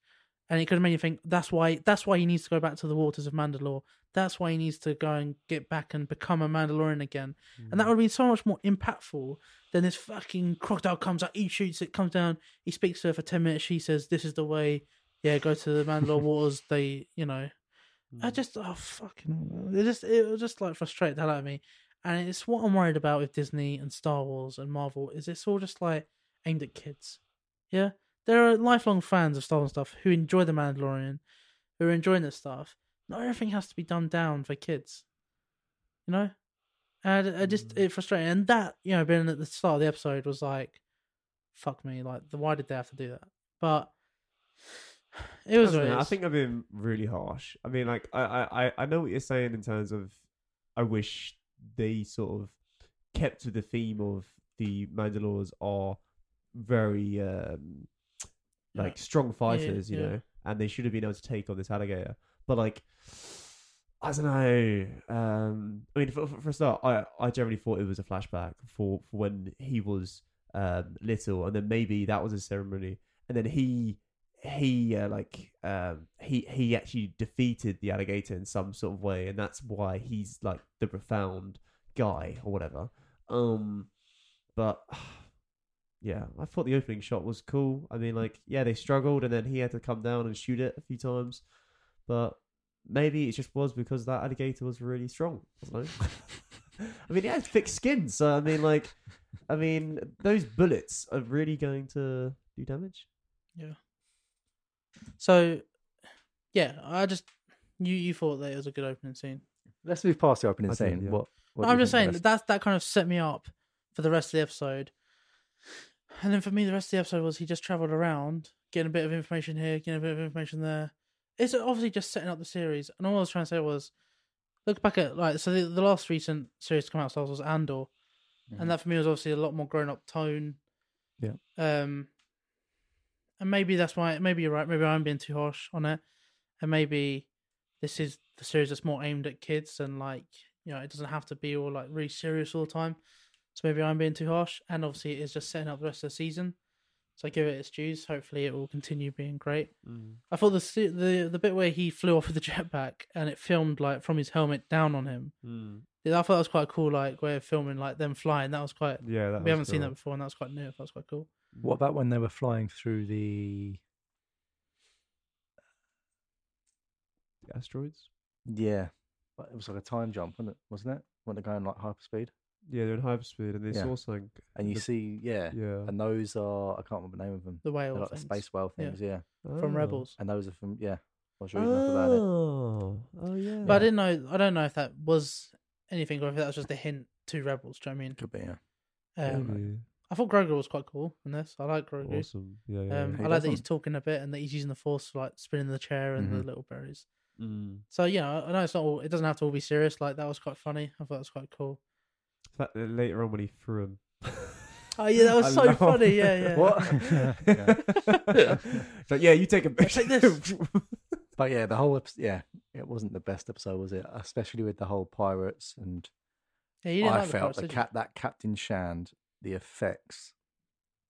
and it could have made you think that's why. That's why he needs to go back to the waters of Mandalore. That's why he needs to go and get back and become a Mandalorian again. And that would have been so much more impactful than this fucking crocodile comes out, he shoots it, comes down, he speaks to her for 10 minutes, she says, This is the way, yeah, go to the Mandalore waters. They, you know, I Mm. just, oh, fucking, it just, it was just like frustrate the hell out of me. And it's what I'm worried about with Disney and Star Wars and Marvel is it's all just like aimed at kids. Yeah. There are lifelong fans of Star Wars stuff who enjoy The Mandalorian, who are enjoying this stuff. Not everything has to be dumbed down for kids. You know? And I just Mm. it frustrating. And that, you know, being at the start of the episode was like, fuck me. Like, why did they have to do that? But it was. It? it I think I've been really harsh. I mean, like, I, I, I- I know what you're saying in terms of, I wish they sort of kept to the theme of the Mandalores are very, um, like strong fighters, you yeah. know, and they should have been able to take on this alligator. But like, I don't know. Um, I mean, for, for a start, I, I generally thought it was a flashback for, for when he was um, little, and then maybe that was a ceremony, and then he he uh, like um, he he actually defeated the alligator in some sort of way, and that's why he's like the profound guy or whatever. Um, but yeah, I thought the opening shot was cool. I mean, like, yeah, they struggled, and then he had to come down and shoot it a few times. But maybe it just was because that alligator was really strong. I don't. I mean, he had thick skin, so I mean, like, I mean, those bullets are really going to do damage. Yeah. So, yeah, I just. You, you thought that it was a good opening scene. Let's move past the opening I did, scene. yeah. What? what do I'm just saying that that's, that kind of set me up for the rest of the episode. And then for me, the rest of the episode was he just travelled around, getting a bit of information here, getting a bit of information there. It's obviously just setting up the series. And all I was trying to say was, look back at like so the, the last recent series to come out, Star Wars was Andor, Mhm. and that for me was obviously a lot more grown up tone. Yeah. Um. And maybe that's why. Maybe you're right. Maybe I'm being too harsh on it, and maybe this is the series that's more aimed at kids and like you know it doesn't have to be all like really serious all the time. So maybe I'm being too harsh, and obviously it's just setting up the rest of the season. So I give it its dues. Hopefully it will continue being great. I thought the the the bit where he flew off with the jetpack and it filmed like from his helmet down on him. Mm. Yeah, I thought that was quite cool. Like way of filming like them flying. That was quite. Yeah, that we haven't seen that before, and that was quite new. That was quite cool. What about when they were flying through the? The asteroids? Yeah, it was like a time jump, wasn't it? Wasn't it? When they're going like hyperspeed, Yeah, they're in hyperspeed, and they Yeah. saw something. and you the- see, yeah, Yeah. and those are I can't remember the name of them. The whale They're like the things. space whale Yeah. things, yeah. from Oh. Rebels. And those are from yeah. I was reading up about it. Oh, oh yeah. But I didn't know. I don't know if that was anything or if that was just a hint to Rebels. Do you know what I mean? Could be yeah. Um, Maybe. I thought Grogu was quite cool in this. I like Grogu. Awesome. Yeah, yeah. Um, He I like that he's doesn't. talking a bit and that he's using the force for like spinning the chair and the Mhm. little berries. yeah. Mm. So yeah, I I know it's not all. It doesn't have to all be serious. Like that was quite funny. I thought that was quite cool. In fact, uh, later on when he threw him. Oh yeah, that was I so love- funny. Yeah, yeah. What? so yeah, you take a. Take this. But yeah, the whole episode, yeah, it wasn't the best episode, was it? Especially with the whole pirates and Yeah, you didn't I like the felt pirates, the did you? cap that Captain Shard, the effects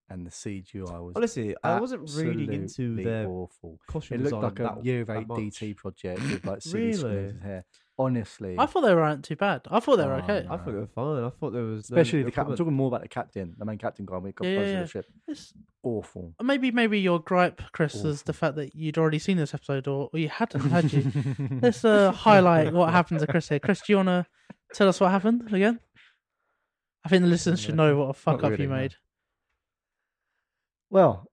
and the CGI was Honestly, I wasn't reading into absolutely their awful. costume It looked design like a that- year of that eight much. DT project with like silly Really? squares of hair. Honestly, I thought they weren't too bad. I thought they were Oh, okay. I thought they were fine. I thought there was no- especially no the captain. I'm comment. talking more about the captain, the main captain guy. When he got Yeah, yeah, yeah. the ship, It's- awful. maybe maybe your gripe, Chris, is the fact that you'd already seen this episode or, or you hadn't, had you? Let's uh, highlight what happened to Chris here. Chris, do you want to tell us what happened again? I think the listeners should know what a fuck Not up really, you no. made. Well,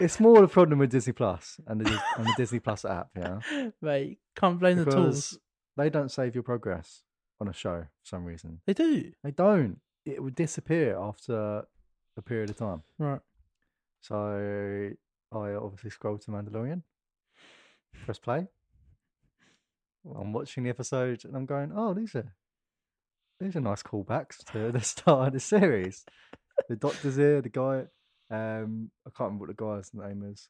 it's more a problem with Disney Plus and the, Dis- and the Disney Plus app. Yeah, Mate, can't blame the tools. They don't save your progress on a show for some reason. They do. They don't. It would disappear after a period of time. Right. So I obviously scrolled to Mandalorian, press play, I'm watching the episode and I'm going, oh, these are these are nice callbacks to the start of the series. The doctor's here, the guy, um, I can't remember what the guy's name is,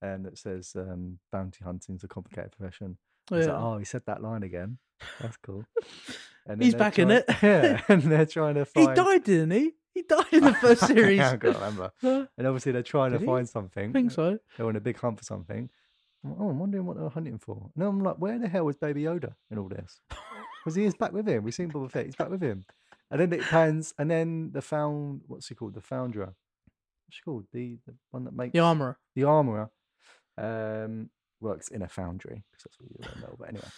and it says um, bounty hunting's a complicated profession. Oh, yeah. like, oh, he said that line again. That's cool. And He's back in it. Yeah, and they're trying to he died, didn't he? He died in the first series. I can't remember. And obviously they're trying Did to he? find something. I think so. They're on a big hunt for something. I'm oh, I'm wondering what they're hunting for. And I'm like, where the hell is Baby Yoda in all this? Because he is back with him. We've seen Boba Fett. He's back with him. And then it pans, and then the found, what's he called? The Foundrer. What's she called? The, the one that makes The armorer. the armorer um, works in a foundry because that's what you don't know. But anyway,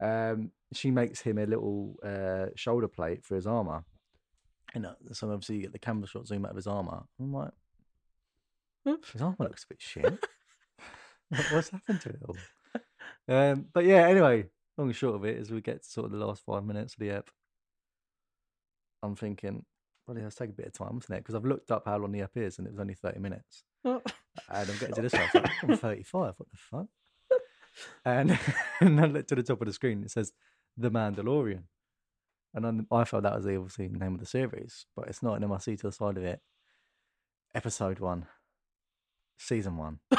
um, she makes him a little uh, shoulder plate for his armor. And uh, so obviously you get the camera shot zoom out of his armor. I'm like, his armor looks a bit shit. What's happened to it all? Um, but yeah, anyway, long and short of it is we get to sort of the last five minutes of the ep. I'm thinking, well, yeah, let's take a bit of time, wasn't it? Because I've looked up how long the ep is, and it was only 30 minutes. And I'm getting to this one. I was like, I'm 35. What the fuck? And, and I looked to the top of the screen. It says The Mandalorian. And then I thought that was the obviously name of the series, but it's not. And then I see to the side of it, episode one, season one.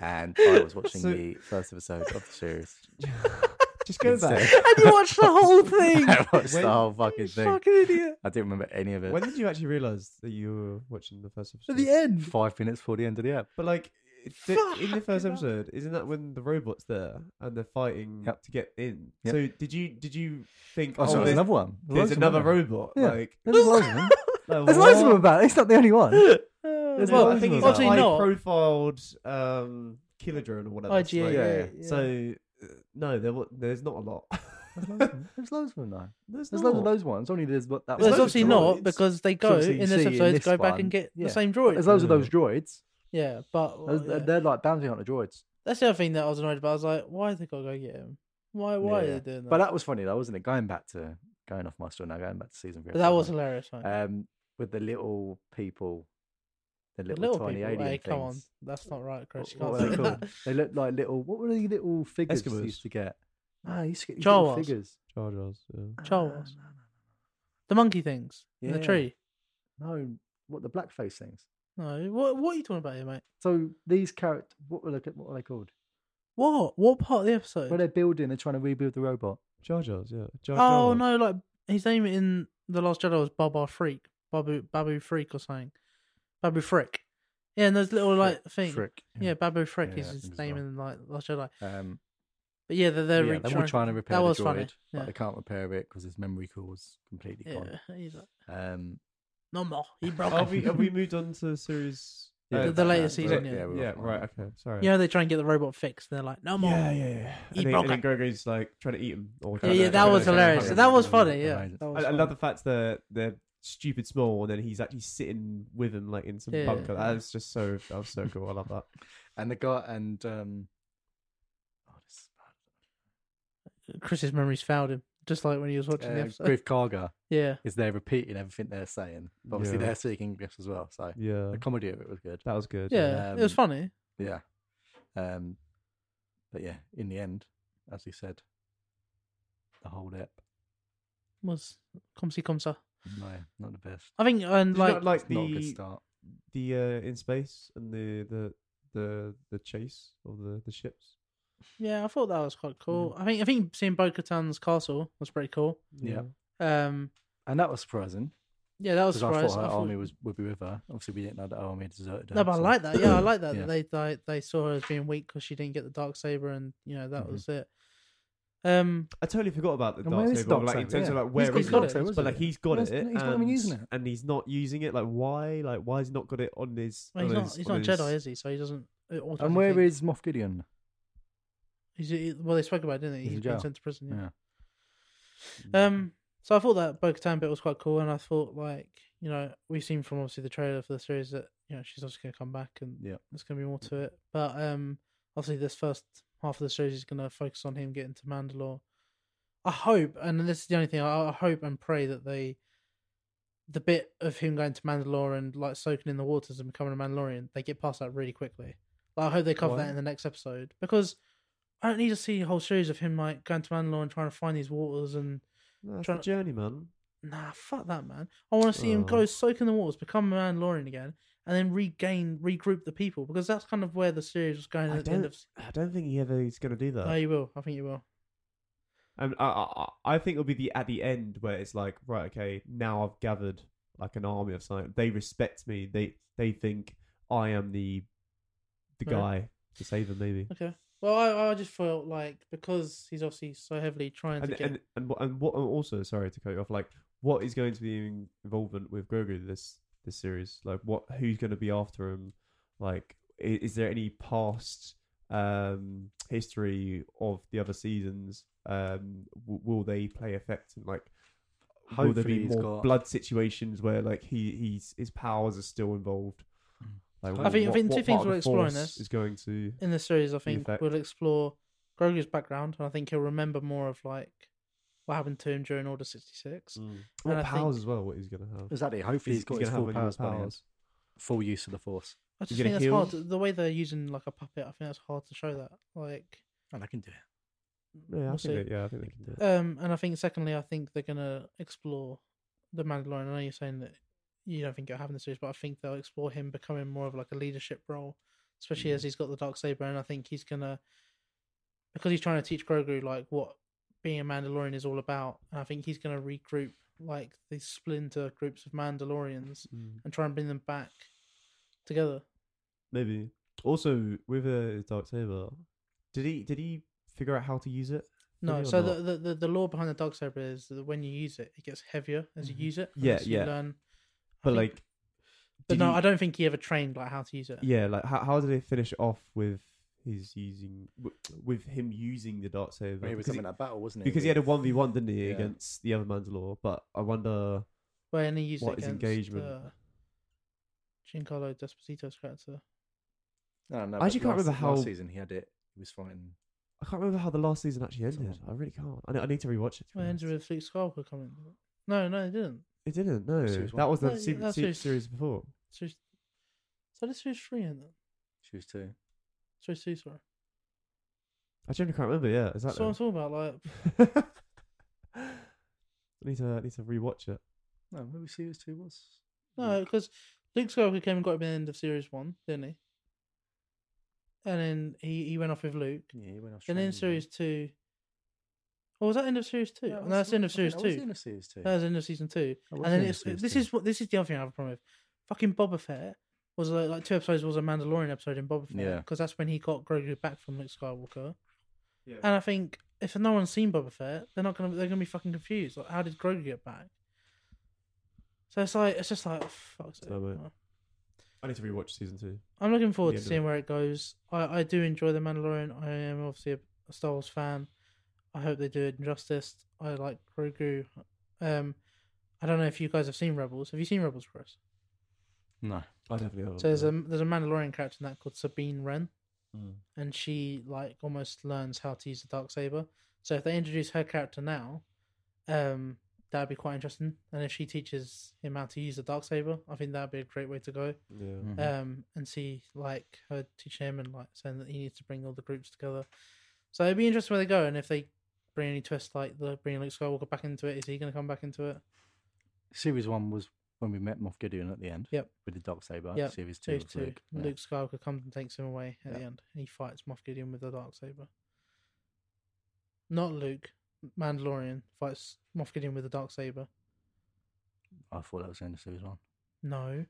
And I was watching So- the first episode of the series. Just go Instead- back. and you watched the whole thing. I watched When- the whole fucking thing. Fucking idiot. I didn't remember any of it. When did you actually realise that you were watching the first episode? At the end. Five minutes before the end of the ep. But like the, in the first Fucking hell. episode, isn't that when the robot's there and they're fighting Yep. to get in? Yep. So did you did you think Oh, oh, so there's there's, another one. there's loads of another them. robot? Yeah. Like, There's loads of them. like, There's loads of them what? about. It's not the only one. There's well, well, I think loads he's of a them. high Obviously not. profiled um, killer drone or whatever. IGA, right? yeah, yeah, yeah. So no, there wa- there's not a lot. There's loads of them. There's loads of them though. There's, There's loads of those ones. Only there's what that Well, there's loads of obviously not because they go obviously in you this see in episode this go back one, and get yeah. the same droid. There's loads of those droids. Yeah, but Those- well, they're, yeah. they're like bounty hunter droids. that's the other thing that I was annoyed about. I was like, why have they got to go get him? Why? Why Yeah. are they doing that? But that was funny though, wasn't it? Going back to going off my story now, going back to season three. But that was episode hilarious. one, um with the little people, the the little, little tiny people. alien Hey, come on, things. that's not right, Chris. What, what were they that. called? They looked like little. What were the little figures you used to get? Ah, you used to get these Jawas. little figures. Jar Jars. Yeah. Jawas. The monkey things in the tree. No, what the blackface things. No, what what are you talking about here, mate? So these characters, what were they? What were they called? What? What part of the episode? Where they're building, they're trying to rebuild the robot. Jar Jars. Yeah. Jar oh no, like his name in the Last Jedi was Baba Freak, Babu Babu Freak or something, Babu Frick. Yeah, and those little like thing. Frick. Yeah, Babu Frick Yeah, is I his as name well. in like Last Jedi. Um, But yeah, they're they're yeah, re- they were trying to repair that the was droid, funny. but Yeah, they can't repair it because his memory core is completely gone. yeah. He's like, Um, no more. He broke. Have it. we have we moved on to series? Yeah, The- the later uh, season, yeah, yeah. we're Yeah. off on Right. Okay. Sorry. You know they try and get the robot fixed. And they're like, no more. Yeah, yeah, yeah. He And then, broke and then. Grogu's like trying to eat him. Or Yeah, yeah, that was hilarious. That was funny. Yeah, Amazing. that was I, I funny. love the fact that they're stupid small, and then he's actually sitting with him like in some Yeah. bunker. That was just so that was so cool. I love that. And the guy and um, oh, this is Chris's memories failed him, just like when he was watching bad. the Uh, episode. Greef Karga Yeah, is there repeating everything they're saying. But obviously, Yeah. they're speaking English as well. So Yeah, the comedy of it was good. that was good. yeah, it was Um, funny. Yeah. Um, but yeah, in the end, as he said, the whole ep, Was come see, come ça. No, not the best. I think and Did like not like It's not a good the start. the uh, in space and the the the the chase of the the ships. yeah, I thought that was quite Mm. cool. I think I think seeing Bo Katan's castle was pretty cool. Yeah. Um, And that was surprising yeah, that was because I surprising. thought her I thought- army was would be with her. Obviously, we didn't know that her army had deserted her. No, but I so- like that. Yeah, I like that. Yeah. They, they they saw her as being weak because she didn't get the dark saber, and you know that Mhm. was it. Um, I totally forgot about the And dark where is saber, Dark like in Saber? terms of like where He's is got it? it, isn't but like it? he's got Where's- it. he's not even and- using it. and he's not using it. Like why? Like why is he not got it on his? well, on he's not his- he's not a his- Jedi, is he? So he doesn't. uh, And automatically where think- is Moff Gideon? He's, he, well, they spoke about it, didn't they? He's in He's been jail. sent to prison. Yeah. Yeah. Um, so I thought that Bo Katan bit was quite cool, and I thought like you know we've seen from obviously the trailer for the series that you know she's obviously going to come back, and Yeah. there's going to be more to it. But um, obviously this first half of the series is going to focus on him getting to Mandalore. I hope, and this is the only thing I, I hope and pray that they, the bit of him going to Mandalore and like soaking in the waters and becoming a Mandalorian, they get past that really quickly. Like, I hope they cover Why? that in the next episode because I don't need to see a whole series of him like going to Mandalore and trying to find these waters and No, that's Trying- the journey, man. nah, fuck that man. I want to see him Oh. go soak in the waters, become a Mandalorian again, and then regain, regroup the people because that's kind of where the series was going I at the end don't, of. I don't think he ever is going to do that. Oh, no, you will. I think you will. And I, I, I think it'll be the at the end where it's like, right, okay, now I've gathered like an army of something. They respect me. They they think I am the the Right. guy to save them, maybe. Okay. Well, I, I just felt like because he's obviously so heavily trying to get and and what and what and also sorry to cut you off. Like, what is going to be in- involvement with Grogu this this series? Like, what who's going to be after him? Like, is, is there any past um history of the other seasons? Um, w- will they play effect and like? will there be more got- blood situations where like he he's his powers are still involved? Mm. Like, I think- I think two things we're the exploring Force this. is going to in the series, I think we'll explore Grogu's background, and I think he'll remember more of like what happened to him during Order sixty six. what I think- powers as well. What he's going to have? Exactly. Hopefully, he's got his gonna full have any powers, by the end. powers. Full use of the force, I just gonna think that's heal? hard. the way they're using like a puppet, I think that's hard to show that. Like, and I can do it. Yeah, I we'll think see. they, yeah, I think they can do it. Um, and I think secondly, I think they're gonna explore the Mandalorian. I know you're saying that you don't think it'll happen in the series, but I think they'll explore him becoming more of like a leadership role, especially as he's got the dark saber. And I think he's gonna because he's trying to teach Grogu like what being a Mandalorian is all about. And I think he's gonna regroup like these splinter groups of Mandalorians Mm. and try and bring them back together. Maybe. Also, with uh, his dark saber, did he did he figure out how to use it? No, so the, the, the, the law behind the dark saber is that when you use it, it gets heavier as you Mhm. use it. Yeah, you yeah. Learn, But think- like, but no, he- I don't think he ever trained like how to use it. Yeah, like how how did they finish off with his using w- with him using the dark saber? He was coming he, having that battle, wasn't he? because he had a one v one, didn't he, Yeah. against the other Mandalore? But I wonder. Well, and he used What it is against engagement? Uh, Giancarlo Esposito's character. No, no. I actually but can't last- remember how- last season he had it. He was fighting. I can't remember how the last season actually ended. I really can't. I, ne- I need to rewatch it. to be Well, it ended honest. with Luke Skywalker coming. No, no, it didn't. It didn't. No, Series that was the No, se- that's se- series- series before. Series, so this series three in then. She was too. Series two, sorry. I genuinely can't remember. Yeah, is that? That's what I'm talking about. Like, I need to I need to rewatch it. No, maybe series two was. no, mm. because Luke Skywalker came and got him at the end of series one, didn't he? And then he, he went off with Luke. Yeah, he went off. And then series two. Or was that end of series two? No, that's the end of series that was two. the end of series two. That was the end of season two. That was and then the end of it's series this two. is what this is the other thing I have a problem with. Fucking Boba Fett was like, like two episodes was a Mandalorian episode in Boba Fett Yeah. because that's when he got Grogu back from Luke Skywalker. Yeah. And I think if no one's seen Boba Fett, they're not gonna they're gonna be fucking confused. Like, how did Grogu get back? So it's like it's just like oh, fuck's sake. So, I need to rewatch season two. I'm looking forward to end of seeing where it goes. I, I do enjoy the Mandalorian. I am obviously a, a Star Wars fan. I hope they do it justice. I like Grogu. Um, I don't know if you guys have seen Rebels. Have you seen Rebels, Chris? No. I definitely have. So there's a there's a Mandalorian character in that called Sabine Wren, Mm. and she like almost learns how to use the dark saber. So if they introduce her character now, um, that'd be quite interesting. And if she teaches him how to use the dark saber, I think that'd be a great way to go. Yeah. Mhm. Um, and see like her teach him and like saying that he needs to bring all the groups together. So it'd be interesting where they go, and if they bring any twist like the bringing Luke Skywalker back into it, is he going to come back into it? Series one was when we met Moff Gideon at the end. Yep. With the dark saber. Yep. Series two. Series two, Luke. Yeah. Luke Skywalker comes and takes him away at the end. And he fights Moff Gideon with the dark saber. Not Luke, Mandalorian fights Moff Gideon with the dark saber. I thought that was in the end of series one. No.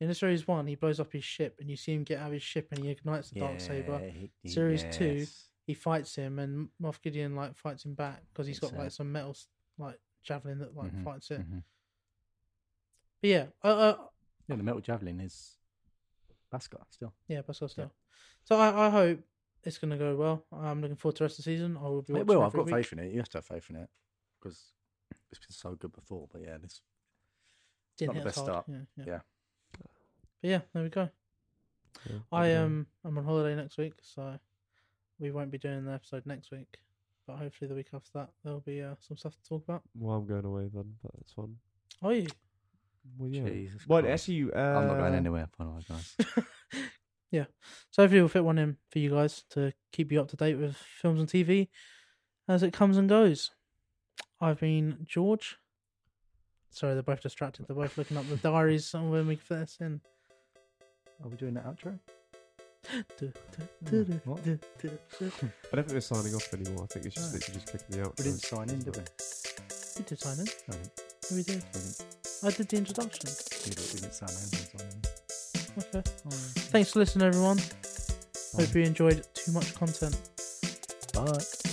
In the series one, he blows up his ship, and you see him get out of his ship, and he ignites the dark saber. he- Series two. He fights him, and Moff Gideon like fights him back because he's got It's, like some metal like javelin that like Mhm, fights it. mhm. But yeah, uh, uh, Yeah, the metal javelin is Beskar still. yeah, but still, still. So I, I hope it's gonna go well. I'm looking forward to the rest of the season. I will be. It watching will. I've got week. faith in it. You have to have faith in it because it's been so good before. But yeah, this Didn't not the best hard. start. Yeah, yeah. Yeah. But yeah, there we go. Yeah, I yeah. um I'm on holiday next week, so we won't be doing the episode next week. But hopefully the week after that there'll be uh, some stuff to talk about. Well, I'm going away then, but it's fun. Are you? Well, yeah. Jesus Well, Christ. actually, uh, I'm not going anywhere. By the way, guys. Yeah. So hopefully we'll fit one in for you guys to keep you up to date with films and TV as it comes and goes. I've been George. Sorry, they're both distracted. They're both looking up the diaries on when we fit this in. Are we doing the outro? Du- du- du- What? du- du- du. I don't think we're signing off anymore. I think it's just No. literally just clicking the out. We didn't sign in, did we? We did sign in. No, we didn't. We did. We didn't. I did the introduction. We didn't- we didn't sign in. we didn't. Okay. Oh, Thanks for listening, everyone. Hope you enjoyed too much content. Bye.